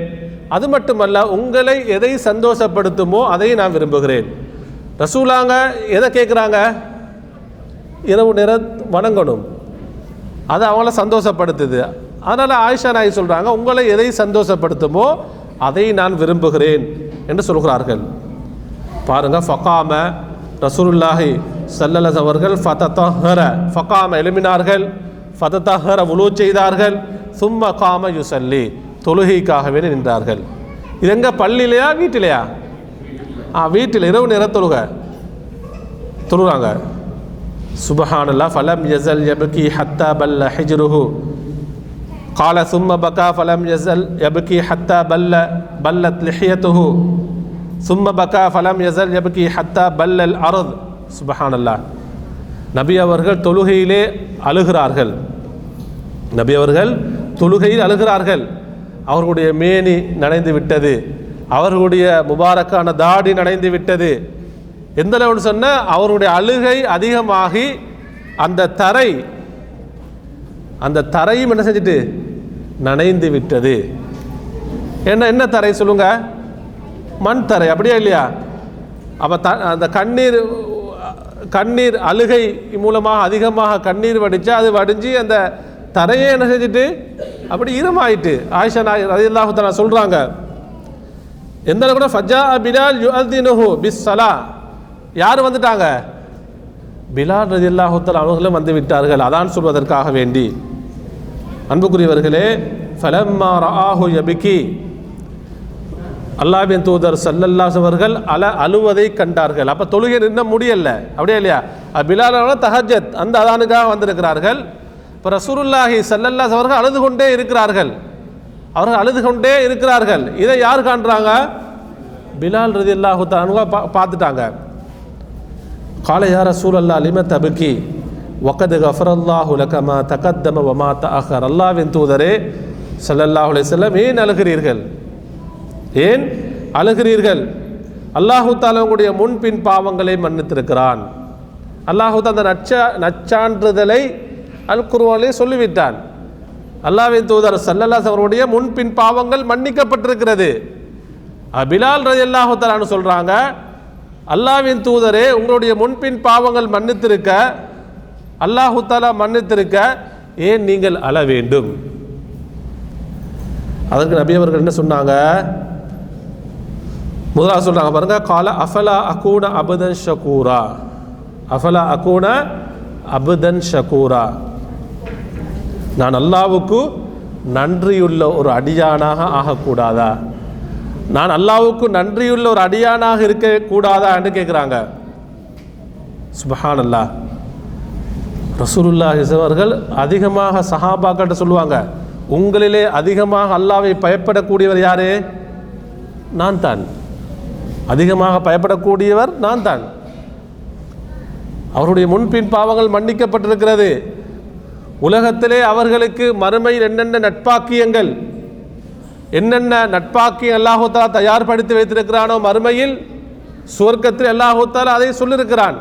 அது மட்டுமல்ல உங்களை எதை சந்தோஷப்படுத்துமோ அதை நான் விரும்புகிறேன். ரசூலாங்க எதை கேட்குறாங்க இரவு நேரம் வணங்கணும். அது அவங்கள சந்தோஷப்படுத்துது. அதனால் ஆயிஷா நாய் சொல்கிறாங்க உங்களை எதை சந்தோஷப்படுத்துமோ அதை நான் விரும்புகிறேன் என்று சொல்கிறார்கள். பாருங்கள் ஃபகாம ரசூலுல்லாஹி சல்லலஸ் அவர்கள் ஃபதத்தஹர ஃபகாம எழுமினார்கள் ஃபதத்தஹர உலு செய்தார்கள் சும்ம காம யுசல்லி தொழுகைக்காகவே நின்றார்கள். இது எங்கே பள்ளியிலையா வீட்டிலையா? வீட்டில் இரவு நேர தொழுக. தொழுகிறாங்க சுபஹானல்லா ஃபலம் யசல் யபுகி ஹத்தா பல்ல ஹிஜ்ருஹு. கால சும்ம பக்கா ஃபலம் யசல் யபுகி ஹத்தா பல்ல பல்லத் லிஹியத்துஹு. சும்ம பக்கா ஃபலம் யசல் யபுகி ஹத்தா பல்லல் அரத். சுபஹானல்லா. நபி அவர்கள் தொழுகையிலே அழுகிறார்கள். நபி அவர்கள் தொழுகையில் அழுகிறார்கள். அவர்களுடைய மேனி நனைந்து விட்டது. அவர்களுடைய முபாரக்கான தாடி நனைந்து விட்டது. எந்த அளவுன்னு சொன்னால் அவருடைய அழுகை அதிகமாகி அந்த தரை அந்த தரையும் என்ன செஞ்சுட்டு? நனைந்து விட்டது. என்ன என்ன தரை சொல்லுங்க? மண் தரை அப்படியா இல்லையா? அப்போ த அந்த கண்ணீர் கண்ணீர் அழுகை மூலமாக அதிகமாக கண்ணீர் வடித்து அது வடிஞ்சு அந்த தரையே என்ன செஞ்சுட்டு? அப்படி ஈரமாயிட்டு. ஆயிஷா நாய் ரதில்லாஹு நான் சொல்கிறாங்க எந்த கூட ஃபஜா பிலால் யுஅத்தினுஹு பிஸ் சலா யார் வந்துட்டாங்க? பிலால் ரதில்லாஹு அவர்களும் வந்து விட்டார்கள். அதான் சொல்வதற்காக வேண்டி. அன்புக்குரியவர்களே ஃபலம்மா ரஆஹு யபிகி. அல்லாஹ்வின் தூதர் சல்லல்லாஸ் அவர்கள் அல அழுவதை கண்டார்கள். அப்போ தொழுகை நின்ன முடியல. அப்படியே இல்லையா? பிலாலான தஹஜத் அந்த அதானுக்காக வந்திருக்கிறார்கள். இப்போ ரசூருல்லாஹி சல்லல்லாஸ் அவர்கள் அழுது கொண்டே இருக்கிறார்கள். அவர்கள் அழுது கொண்டே இருக்கிறார்கள். இதை யார் காண்றாங்க? பிலால் ரதி அல்லாஹு பா பார்த்துட்டாங்க. கால யார் ரசூல் லிம தபுக்கி வக்கது கஃபரல்லாஹு லகமா தகத்தம வமா தஅஹர். அல்லாவின் தூதரே ஸல்லல்லாஹு செல்லம் ஏன் அழுகிறீர்கள்? ஏன் அழுகிறீர்கள்? அல்லாஹு தாலா உங்களுடைய முன்பின் பாவங்களை மன்னித்திருக்கிறான். அல்லாஹு அந்த நச்ச நச்சான்றுதலை அல் குருவாலே சொல்லிவிட்டான். அல்லாவின் தூதர் சல்லல்லாஸ் அவருடைய முன்பின் பாவங்கள் மன்னிக்கப்பட்டிருக்கிறது. அபிலால் பிலால் ரதி சொல்கிறாங்க அல்லாவின் தூதரே உங்களுடைய முன்பின் பாவங்கள் மன்னித்திருக்க அல்லாஹுத்தாலா மன்னித்திருக்க ஏன் நீங்கள் அழ வேண்டும்? அதற்கு நபி அவர்கள் என்ன சொன்னாங்க முதலாக சொல்றாங்க பாருங்க கால அஃபலா அகூன அபுதன் ஷகூரா. அஃபலா அகூன அபுதன் ஷகூரா. நான் அல்லாவுக்கு நன்றியுள்ள ஒரு அடியானாக ஆகக்கூடாதா? நான் அல்லாவுக்கு நன்றியுள்ள ஒரு அடியானாக இருக்கக்கூடாதா என்று கேட்குறாங்க சுபஹான் அல்லாஹ் ரசூலுல்லா அவர்கள் அதிகமாக சஹாபாக்கிட்ட சொல்லுவாங்க உங்களிலே அதிகமாக அல்லாவை பயப்படக்கூடியவர் யாரு? நான் தான். அதிகமாக பயப்படக்கூடியவர் நான் தான். அவருடைய முன்பின் பாவங்கள் மன்னிக்கப்பட்டிருக்கிறது. உலகத்திலே அவர்களுக்கு மறுமையில் என்னென்ன நட்பாக்கியங்கள்? என்னென்ன நட்பாக்கியம் அல்லாஹூத்தாலா தயார்படுத்தி வைத்திருக்கிறானோ மறுமையில் சுவர்க்கத்தில் அல்லாஹூத்தாலா அதை சொல்லியிருக்கிறான்.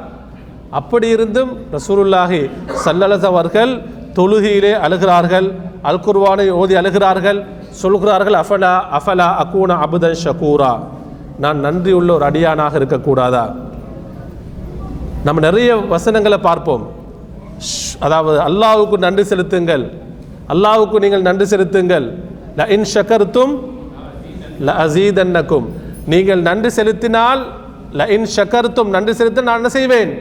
அப்படி இருந்தும் ரசூருல்லாஹி சல்லலஸ் அவர்கள் தொழுகையிலே அழுகிறார்கள் அல் குர்வானை ஓதி அழுகிறார்கள் சொல்கிறார்கள் அஃபலா அஃபலா அக்கூன அபுதன் ஷகூரா. நான் நன்றி உள்ள ஒரு அடியானாக இருக்கக்கூடாதா? நம்ம நிறைய வசனங்களை பார்ப்போம். அதாவது அல்லாவுக்கு நன்றி செலுத்துங்கள். அல்லாவுக்கு நீங்கள் நன்றி செலுத்துங்கள். ல இன் ஷக்கர்த்தும் ல அசீதன்னக்கும். நீங்கள் நன்றி செலுத்தினால் ல இன் ஷக்கர்த்தும் நன்றி செலுத்த நான் என்ன செய்வேன்?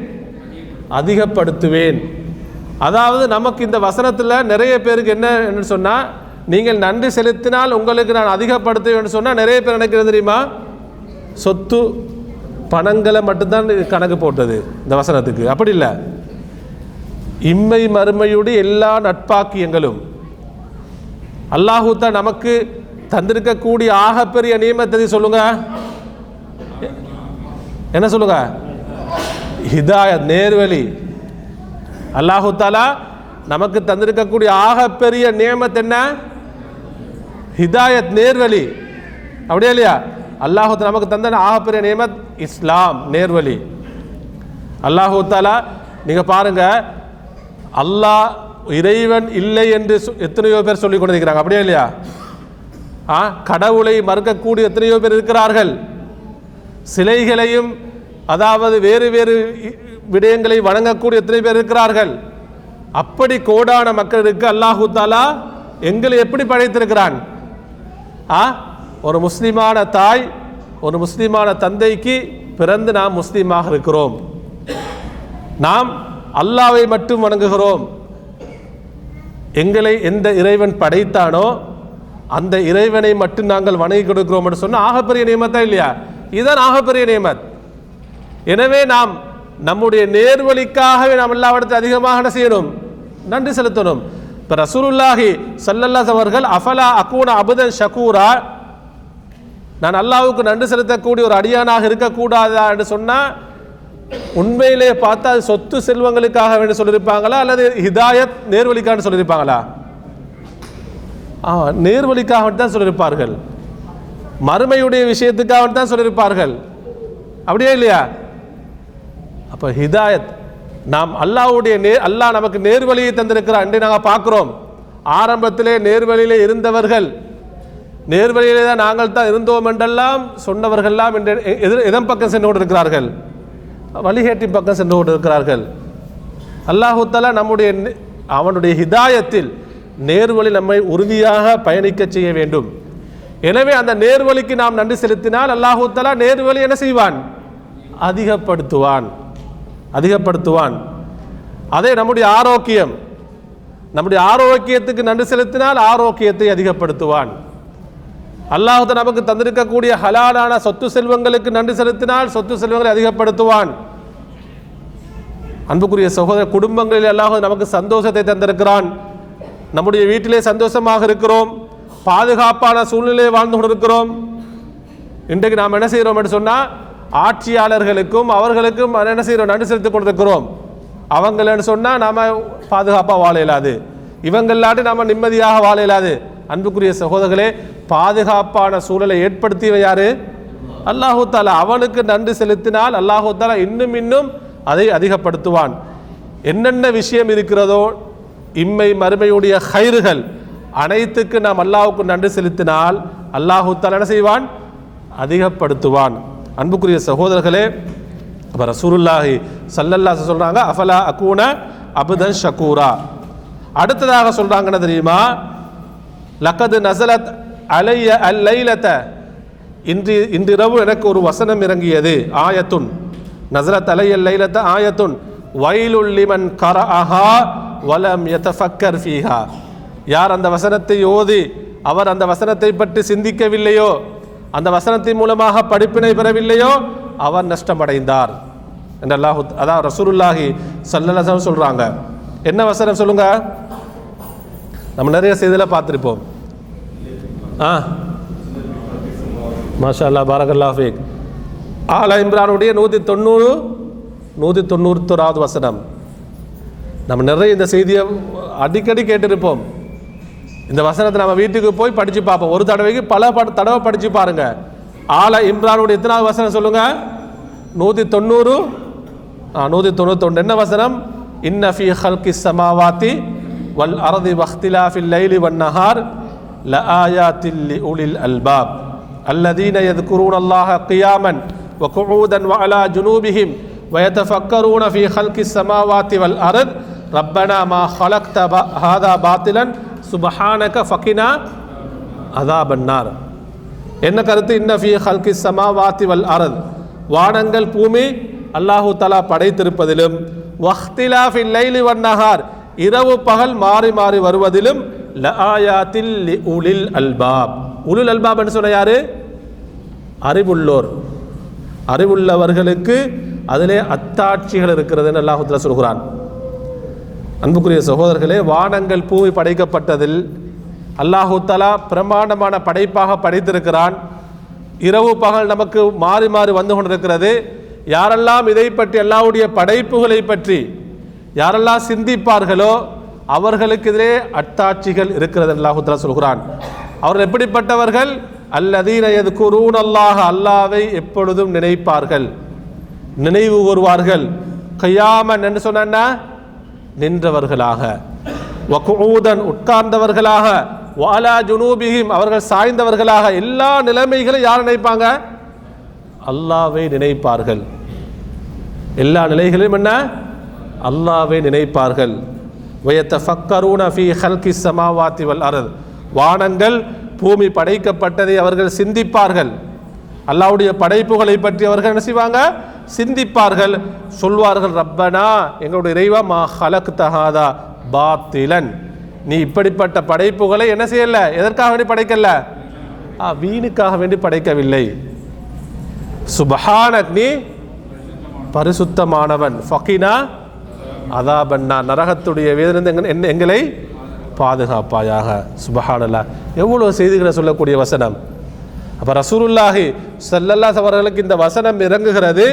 அதிகப்படுத்துவேன். அதாவது நமக்கு இந்த வசனத்தில் நிறைய பேருக்கு என்ன என்று சொன்னால் நீங்கள் நன்றி செலுத்தினால் உங்களுக்கு நான் அதிகப்படுத்துவேன் சொன்னால் நிறைய பேர் நினைக்கிறது தெரியுமா? சொத்து பணங்களை மட்டும்தான் கணக்கு போட்டது இந்த வசனத்துக்கு. அப்படி இல்லை. இம்மை மறுமையுடைய எல்லா நட்பாக்கியங்களும். அல்லாஹூத்தா நமக்கு தந்திருக்கக்கூடிய ஆகப்பெரிய நியமத்தை சொல்லுங்க? என்ன சொல்லுங்க? ஹிதாயத் நேர்வழி. அல்லாஹு தாலா நமக்கு தந்திருக்கக்கூடிய ஆகப்பெரிய நியமத்து என்ன? ஹிதாயத் நேர்வழி. அப்படியே இல்லையா? அல்லாஹு நமக்கு தந்த ஆகப்பெரிய நியமத் இஸ்லாம் நேர்வழி. அல்லாஹு தாலா நீங்க பாருங்க அல்லாஹ் இறைவன் இல்லை என்று சொ- எத்தனையோ பேர் சொல்லிக் கொண்டிருக்கிறாங்க. அப்படியே இல்லையா? ஆ கடவுளை மறுக்கக்கூடிய எத்தனையோ பேர் இருக்கிறார்கள். சிலைகளையும் அதாவது வேறு வேறு இ- விடயங்களை வணங்கக்கூடிய எத்தனை பேர் இருக்கிறார்கள். அப்படி கோடான மக்களுக்கு அல்லாஹு தாலா எங்களை எப்படி படைத்திருக்கிறான்? ஆ ஒரு முஸ்லிமான தாய் ஒரு முஸ்லிமான தந்தைக்கு பிறந்து நாம் முஸ்லீமாக இருக்கிறோம். நாம் அல்லாவை மட்டும் வணங்குகிறோம். எங்களை எந்த இறைவன் படைத்தானோ அந்த இறைவனை மட்டும் நாங்கள் வணங்கி கொடுக்கிறோம் என்று சொன்ன ஆகப்பெரிய நியமத்தா இல்லையா? இதுதான் ஆகப்பெரிய நியமத். எனவே நாம் நம்முடைய நேர்வழிக்காகவே நாம் எல்லாவிடத்தில் அதிகமாக என்ன செய்யணும்? நன்றி செலுத்தணும். இப்போ ரசூலுல்லாஹி சல்லல்லாஸ் அவர்கள் அஃபலா அக்கூன அபுதன் ஷகூரா? நான் அல்லாவுக்கு நன்றி செலுத்தக்கூடிய ஒரு அடியானாக இருக்கக்கூடாதா என்று சொன்னால் உண்மையிலே பார்த்தா அது சொத்து செல்வங்களுக்காக வேண்டி சொல்லியிருப்பாங்களா? அல்லது ஹிதாயத் நேர்வழிக்கான்னு சொல்லியிருப்பாங்களா? ஆ நேர்வழிக்காக தான் சொல்லியிருப்பார்கள். மறுமையுடைய விஷயத்துக்காக தான் சொல்லியிருப்பார்கள். அப்படியே இல்லையா? அப்போ ஹிதாயத் நாம் அல்லாஹ்வுடைய நே அல்லாஹ் நமக்கு நேர்வழியை தந்திருக்கிறார் என்று நாங்கள் பார்க்குறோம். ஆரம்பத்திலே நேர்வழியிலே இருந்தவர்கள் நேர்வழியிலே தான் நாங்கள் தான் இருந்தோம் என்றெல்லாம் சொன்னவர்கள்லாம் என்று எதிர் எதன் பக்கம் சென்று கொண்டிருக்கிறார்கள். வழிகேட்டின் பக்கம் சென்று கொண்டிருக்கிறார்கள். அல்லாஹு நம்முடைய அவனுடைய ஹிதாயத்தில் நேர்வழி நம்மை உறுதியாக பயணிக்க செய்ய வேண்டும். எனவே அந்த நேர்வழிக்கு நாம் நன்றி செலுத்தினால் அல்லாஹு நேர்வழி என்ன செய்வான்? அதிகப்படுத்துவான். அதிகப்படுத்துவான். அதே நம்முடைய ஆரோக்கியம். நம்முடைய ஆரோக்கியத்துக்கு நன்றி செலுத்தினால் ஆரோக்கியத்தை அதிகப்படுத்துவான். அல்லாஹ் நமக்கு தந்திருக்கக்கூடிய ஹலாலான சொத்து செல்வங்களுக்கு நன்றி செலுத்தினால் சொத்து செல்வங்களை அதிகப்படுத்துவான். அன்புக்குரிய சகோதர குடும்பங்களில் அல்லாஹ் நமக்கு சந்தோஷத்தை தந்திருக்கிறான். நம்முடைய வீட்டிலே சந்தோஷமாக இருக்கிறோம். பாதுகாப்பான சூழ்நிலையை வாழ்ந்து கொண்டிருக்கிறோம். இன்றைக்கு நாம் என்ன செய்கிறோம் என்று சொன்னால் ஆட்சியாளர்களுக்கும் அவர்களுக்கும் என்ன செய்கிறோம்? நன்றி செலுத்திக் கொண்டிருக்கிறோம். அவங்களன்னு சொன்னால் நாம் பாதுகாப்பாக வாழ இயலாது. இவங்களாட்டி நாம் நிம்மதியாக வாழ இயலாது. அன்புக்குரிய சகோதரர்களே பாதுகாப்பான சூழலை ஏற்படுத்தியவை யாரு? அல்லாஹூ தாலா அவனுக்கு நன்றி செலுத்தினால் அல்லாஹூ தாலா இன்னும் இன்னும் அதை அதிகப்படுத்துவான். என்னென்ன விஷயம் இருக்கிறதோ இம்மை மறுமையுடைய ஹைறுகள் அனைத்துக்கு நாம் அல்லாஹுக்கு நன்றி செலுத்தினால் அல்லாஹூ தாலா என்ன செய்வான்? அதிகப்படுத்துவான். அன்புக்குரிய சகோதரர்களே அப்போ ரசூலுல்லாஹி சல்லல்லா சொல்கிறாங்க அஃபலா அகூன அபுதன் ஷக்கூரா அடுத்ததாக சொல்கிறாங்கன்னு தெரியுமா? லக்கது நசலத் அலைய அல் லைலத்த இன்று இன்றிரவு எனக்கு ஒரு வசனம் இறங்கியது. ஆயத்துன். நசரத் அலைய லைலத்த ஆயத்துன். வயலுள்ளிமன் கர அஹா வலம் யதஃபக்கர் ஃபீஹா. யார் அந்த வசனத்தை ஓதி அவர் அந்த வசனத்தை பற்றி சிந்திக்கவில்லையோ அந்த வசனத்தின் மூலமாக படிப்பினை பெறவில்லையோ அவர் நஷ்டமடைந்தார். என்று அல்லாஹு அதான் ரசூலுல்லாஹி சல்லல்லாஹு சொல்கிறாங்க என்ன வசனம் சொல்லுங்கள் நம்ம நிறைய செய்தியில் பார்த்துருப்போம். ஆ? மாஷா அல்லா பாரகல்லா ஃபீக். ஆலா இம்ரானுடைய நூற்றி தொண்ணூறு நூற்றி தொண்ணூத்தொராவது வசனம். நம்ம நிறைய இந்த செய்தியை அடிக்கடி கேட்டிருப்போம். இந்த வசனத்தை நம்ம வீட்டுக்கு போய் படித்து பார்ப்போம். ஒரு தடவைக்கு பல பட தடவை படித்து பாருங்க. ஆல இம்ரானுடைய எத்தனாவது வசனம் சொல்லுங்க? நூற்றி தொண்ணூறு ஆ நூற்றி தொண்ணூத்தொன்று என்ன வசனம்? இன்னஃபி ஹல்கி சமாவாத்தி வல் அரதி வக்திலாஃபில் லைலி வன் நஹார் لآيات لأولي الألباب الذين يذكرون الله قياما وقعودا وعلى جنوبهم ويتفكرون في خلق السماوات والأرض ربنا ما خلقت با- هذا باطلا سبحانك فقنا عذاب النار என்ன கருத்து இன்ன ஃபி ஹல்கி சமாவாத்தி வல் அரத் வானங்கள் பூமி அல்லாஹு தலா படைத்திருப்பதிலும் வஹ்திலாஃபில் லைலி வன் நஹார் இரவு பகல் மாறி மாறி வருவதிலும் லஆயாத்தில் உலில் அல்பாப். உலுல் அல்பாப் என்று சொன்ன யாரு? அறிவுள்ளோர். அறிவுள்ளவர்களுக்கு அதிலே அத்தாட்சிகள் இருக்கிறதுன்னு அல்லாஹு தஆலா சொல்கிறான். அன்புக்குரிய சகோதரர்களே வானங்கள் பூமி படைக்கப்பட்டதில் அல்லாஹு தலா பிரமாண்டமான படைப்பாக படைத்திருக்கிறான். இரவு பகல் நமக்கு மாறி மாறி வந்து கொண்டிருக்கிறது. யாரெல்லாம் இதை பற்றி அல்லாவுடைய படைப்புகளை பற்றி யாரெல்லாம் சிந்திப்பார்களோ அவர்களுக்கு எதிரே அட்டாட்சிகள் இருக்கிறது என்று சொல்கிறான். அவர்கள் எப்படிப்பட்டவர்கள்? அல்லதீன குரூன் அல்லாஹ் அல்லாவை எப்பொழுதும் நினைப்பார்கள். நினைவு கூறுவார்கள். கையாமன் என்று சொன்னா நின்றவர்களாக. வக்கூதன் உட்கார்ந்தவர்களாக. வாலா ஜுனூபிகிம் அவர்கள் சாய்ந்தவர்களாக. எல்லா நிலைமைகளும் யார் நினைப்பாங்க? அல்லாவை நினைப்பார்கள். எல்லா நிலைகளிலும் என்ன? அல்லாவை நினைப்பார்கள். வயத்த ஃபக்கரூன ஃபி ஹல்கி சமாவாத்தி வல் வானங்கள் பூமி படைக்கப்பட்டதை அவர்கள் சிந்திப்பார்கள். அல்லாவுடைய படைப்புகளை பற்றி அவர்கள் என்ன செய்வாங்க? சிந்திப்பார்கள். சொல்வார்கள் ரப்பனா எங்களுடைய இறைவா மா ஹலக் தகாதா பாத்திலன். நீ இப்படிப்பட்ட படைப்புகளை என்ன செய்யல? எதற்காக வேண்டி படைக்கல? வீணுக்காக வேண்டி படைக்கவில்லை. சுபஹானக் நீ பரிசுத்தமானவன். ஃபக்கினா அதாபன்னா நரகத்துடைய வேதனை எங்க எங்களை பாதுகாப்பாயாக. சுபஹானல்லா. எவ்வளோ செய்திகளை சொல்லக்கூடிய வசனம். அப்போ ரசூருல்லாஹி சல்லல்லாஸ் அவர்களுக்கு இந்த வசனம் இறங்குகிறது.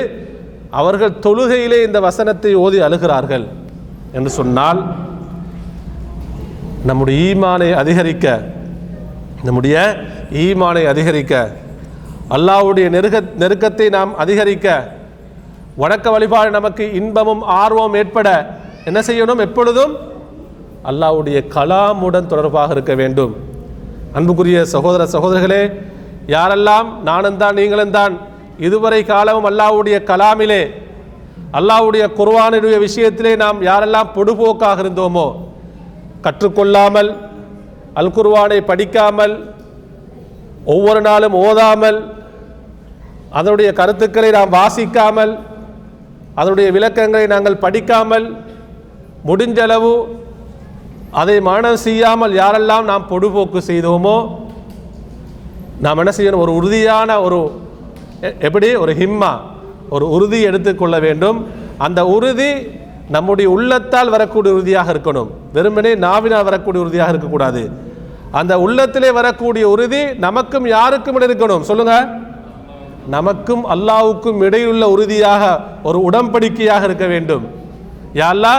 அவர்கள் தொழுகையிலே இந்த வசனத்தை ஓதி அழுகிறார்கள் என்று சொன்னால் நம்முடைய ஈமானை அதிகரிக்க நம்முடைய ஈமானை அதிகரிக்க அல்லாஹ்வுடைய நெருக்க நெருக்கத்தை நாம் அதிகரிக்க வணக்க வழிபாடு நமக்கு இன்பமும் ஆர்வம் ஏற்பட என்ன செய்யணும்? எப்பொழுதும் அல்லாஹ்வுடைய கலாமுடன் தொடர்பாக இருக்க வேண்டும். அன்புக்குரிய சகோதர சகோதரர்களே யாரெல்லாம் நானும் தான் நீங்களும் தான் இதுவரை காலமும் அல்லாவுடைய கலாமிலே அல்லாஹ்வுடைய குர்வானுடைய விஷயத்திலே நாம் யாரெல்லாம் பொடுபோக்காக இருந்தோமோ கற்றுக்கொள்ளாமல் அல் குர்வானை படிக்காமல் ஒவ்வொரு நாளும் ஓதாமல் அதனுடைய கருத்துக்களை நாம் வாசிக்காமல் அதனுடைய விளக்கங்களை நாங்கள் படிக்காமல் முடிஞ்சளவு அதை மனம் செய்யாமல் யாரெல்லாம் நாம் பொடுபோக்கு செய்தோமோ நாம் என்ன செய்யணும்? ஒரு உறுதியான ஒரு எ- எப்படி? ஒரு ஹிம்மா ஒரு உறுதி எடுத்துக்கொள்ள வேண்டும். அந்த உறுதி நம்முடைய உள்ளத்தால் வரக்கூடிய உறுதியாக இருக்கணும். வெறுமனே நாவினால் வரக்கூடிய உறுதியாக இருக்கக்கூடாது. அந்த உள்ளத்திலே வரக்கூடிய உறுதி நமக்கும் யாருக்கும் இருக்கணும்? சொல்லுங்கள் நமக்கும் அல்லாவுக்கும் இடையுள்ள உறுதியாக ஒரு உடன்படிக்கையாக இருக்க வேண்டும். யாழ்லா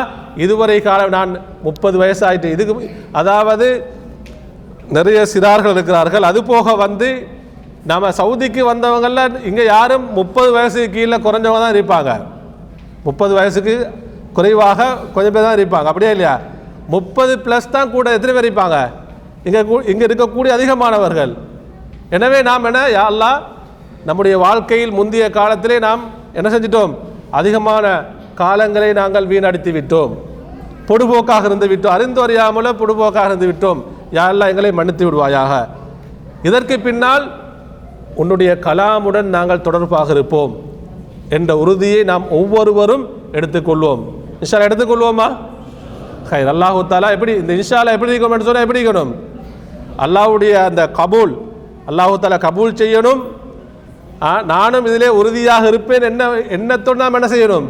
இதுவரை காலம் நான் முப்பது வயசாயிட்டு இதுக்கு அதாவது நிறைய சிறார்கள் இருக்கிறார்கள். அது போக வந்து நம்ம சவுதிக்கு வந்தவங்கள இங்கே யாரும் முப்பது வயசுக்கு கீழே குறைஞ்சவங்க தான் இருப்பாங்க. முப்பது வயசுக்கு குறைவாக கொஞ்சம் பேர் தான் இருப்பாங்க. அப்படியே இல்லையா? முப்பது ப்ளஸ் தான் கூட எத்தனை பேர் இருப்பாங்க? இங்கே இங்கே இருக்கக்கூடிய அதிகமானவர்கள். எனவே நாம் என்ன யாரெல்லாம் நம்முடைய வாழ்க்கையில் முந்தைய காலத்திலே நாம் என்ன செஞ்சிட்டோம்? அதிகமான காலங்களை நாங்கள் வீணடித்து விட்டோம். பொடுபோக்காக இருந்து விட்டோம். அறிந்து அறியாமலோ பொடுபோக்காக இருந்து விட்டோம். யாரெல்லாம் எங்களை மன்னித்து விடுவாயாக? இதற்கு பின்னால் உன்னுடைய கலாமுடன் நாங்கள் தொடர்பாக இருப்போம் என்ற உறுதியை நாம் ஒவ்வொருவரும் எடுத்துக்கொள்வோம். இன்ஷால்லா எடுத்துக்கொள்வோமா? ஹை அல்லாஹு தாலா எப்படி இந்த இன்ஷால்லா எப்படி இருக்கணும் சொன்னால் எப்படி இருக்கணும்? அல்லாஹ்வுடைய அந்த கபூல் அல்லாஹு தாலா கபூல் செய்யணும். நானும் இதிலே உறுதியாக இருப்பேன். என்ன எண்ணத்தோடு நாம் என்ன செய்யணும்?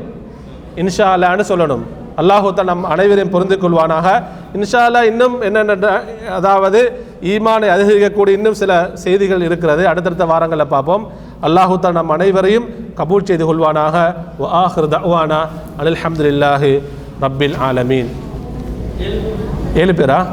இன்ஷா அல்லான்னு சொல்லணும். அல்லாஹு நம் அனைவரையும் புரிந்து கொள்வானாக. இன்ஷா அல்லா இன்னும் என்னென்ன அதாவது ஈமானை அதிகரிக்கக்கூடிய இன்னும் சில செய்திகள் இருக்கிறது. அடுத்தடுத்த வாரங்களில் பார்ப்போம். அல்லாஹு நம் அனைவரையும் கபூல் செய்து கொள்வானாக. வ ஆஹிர் தஅவானா அனில் ரப்பில் ஆலமீன். ஏழு பேரா?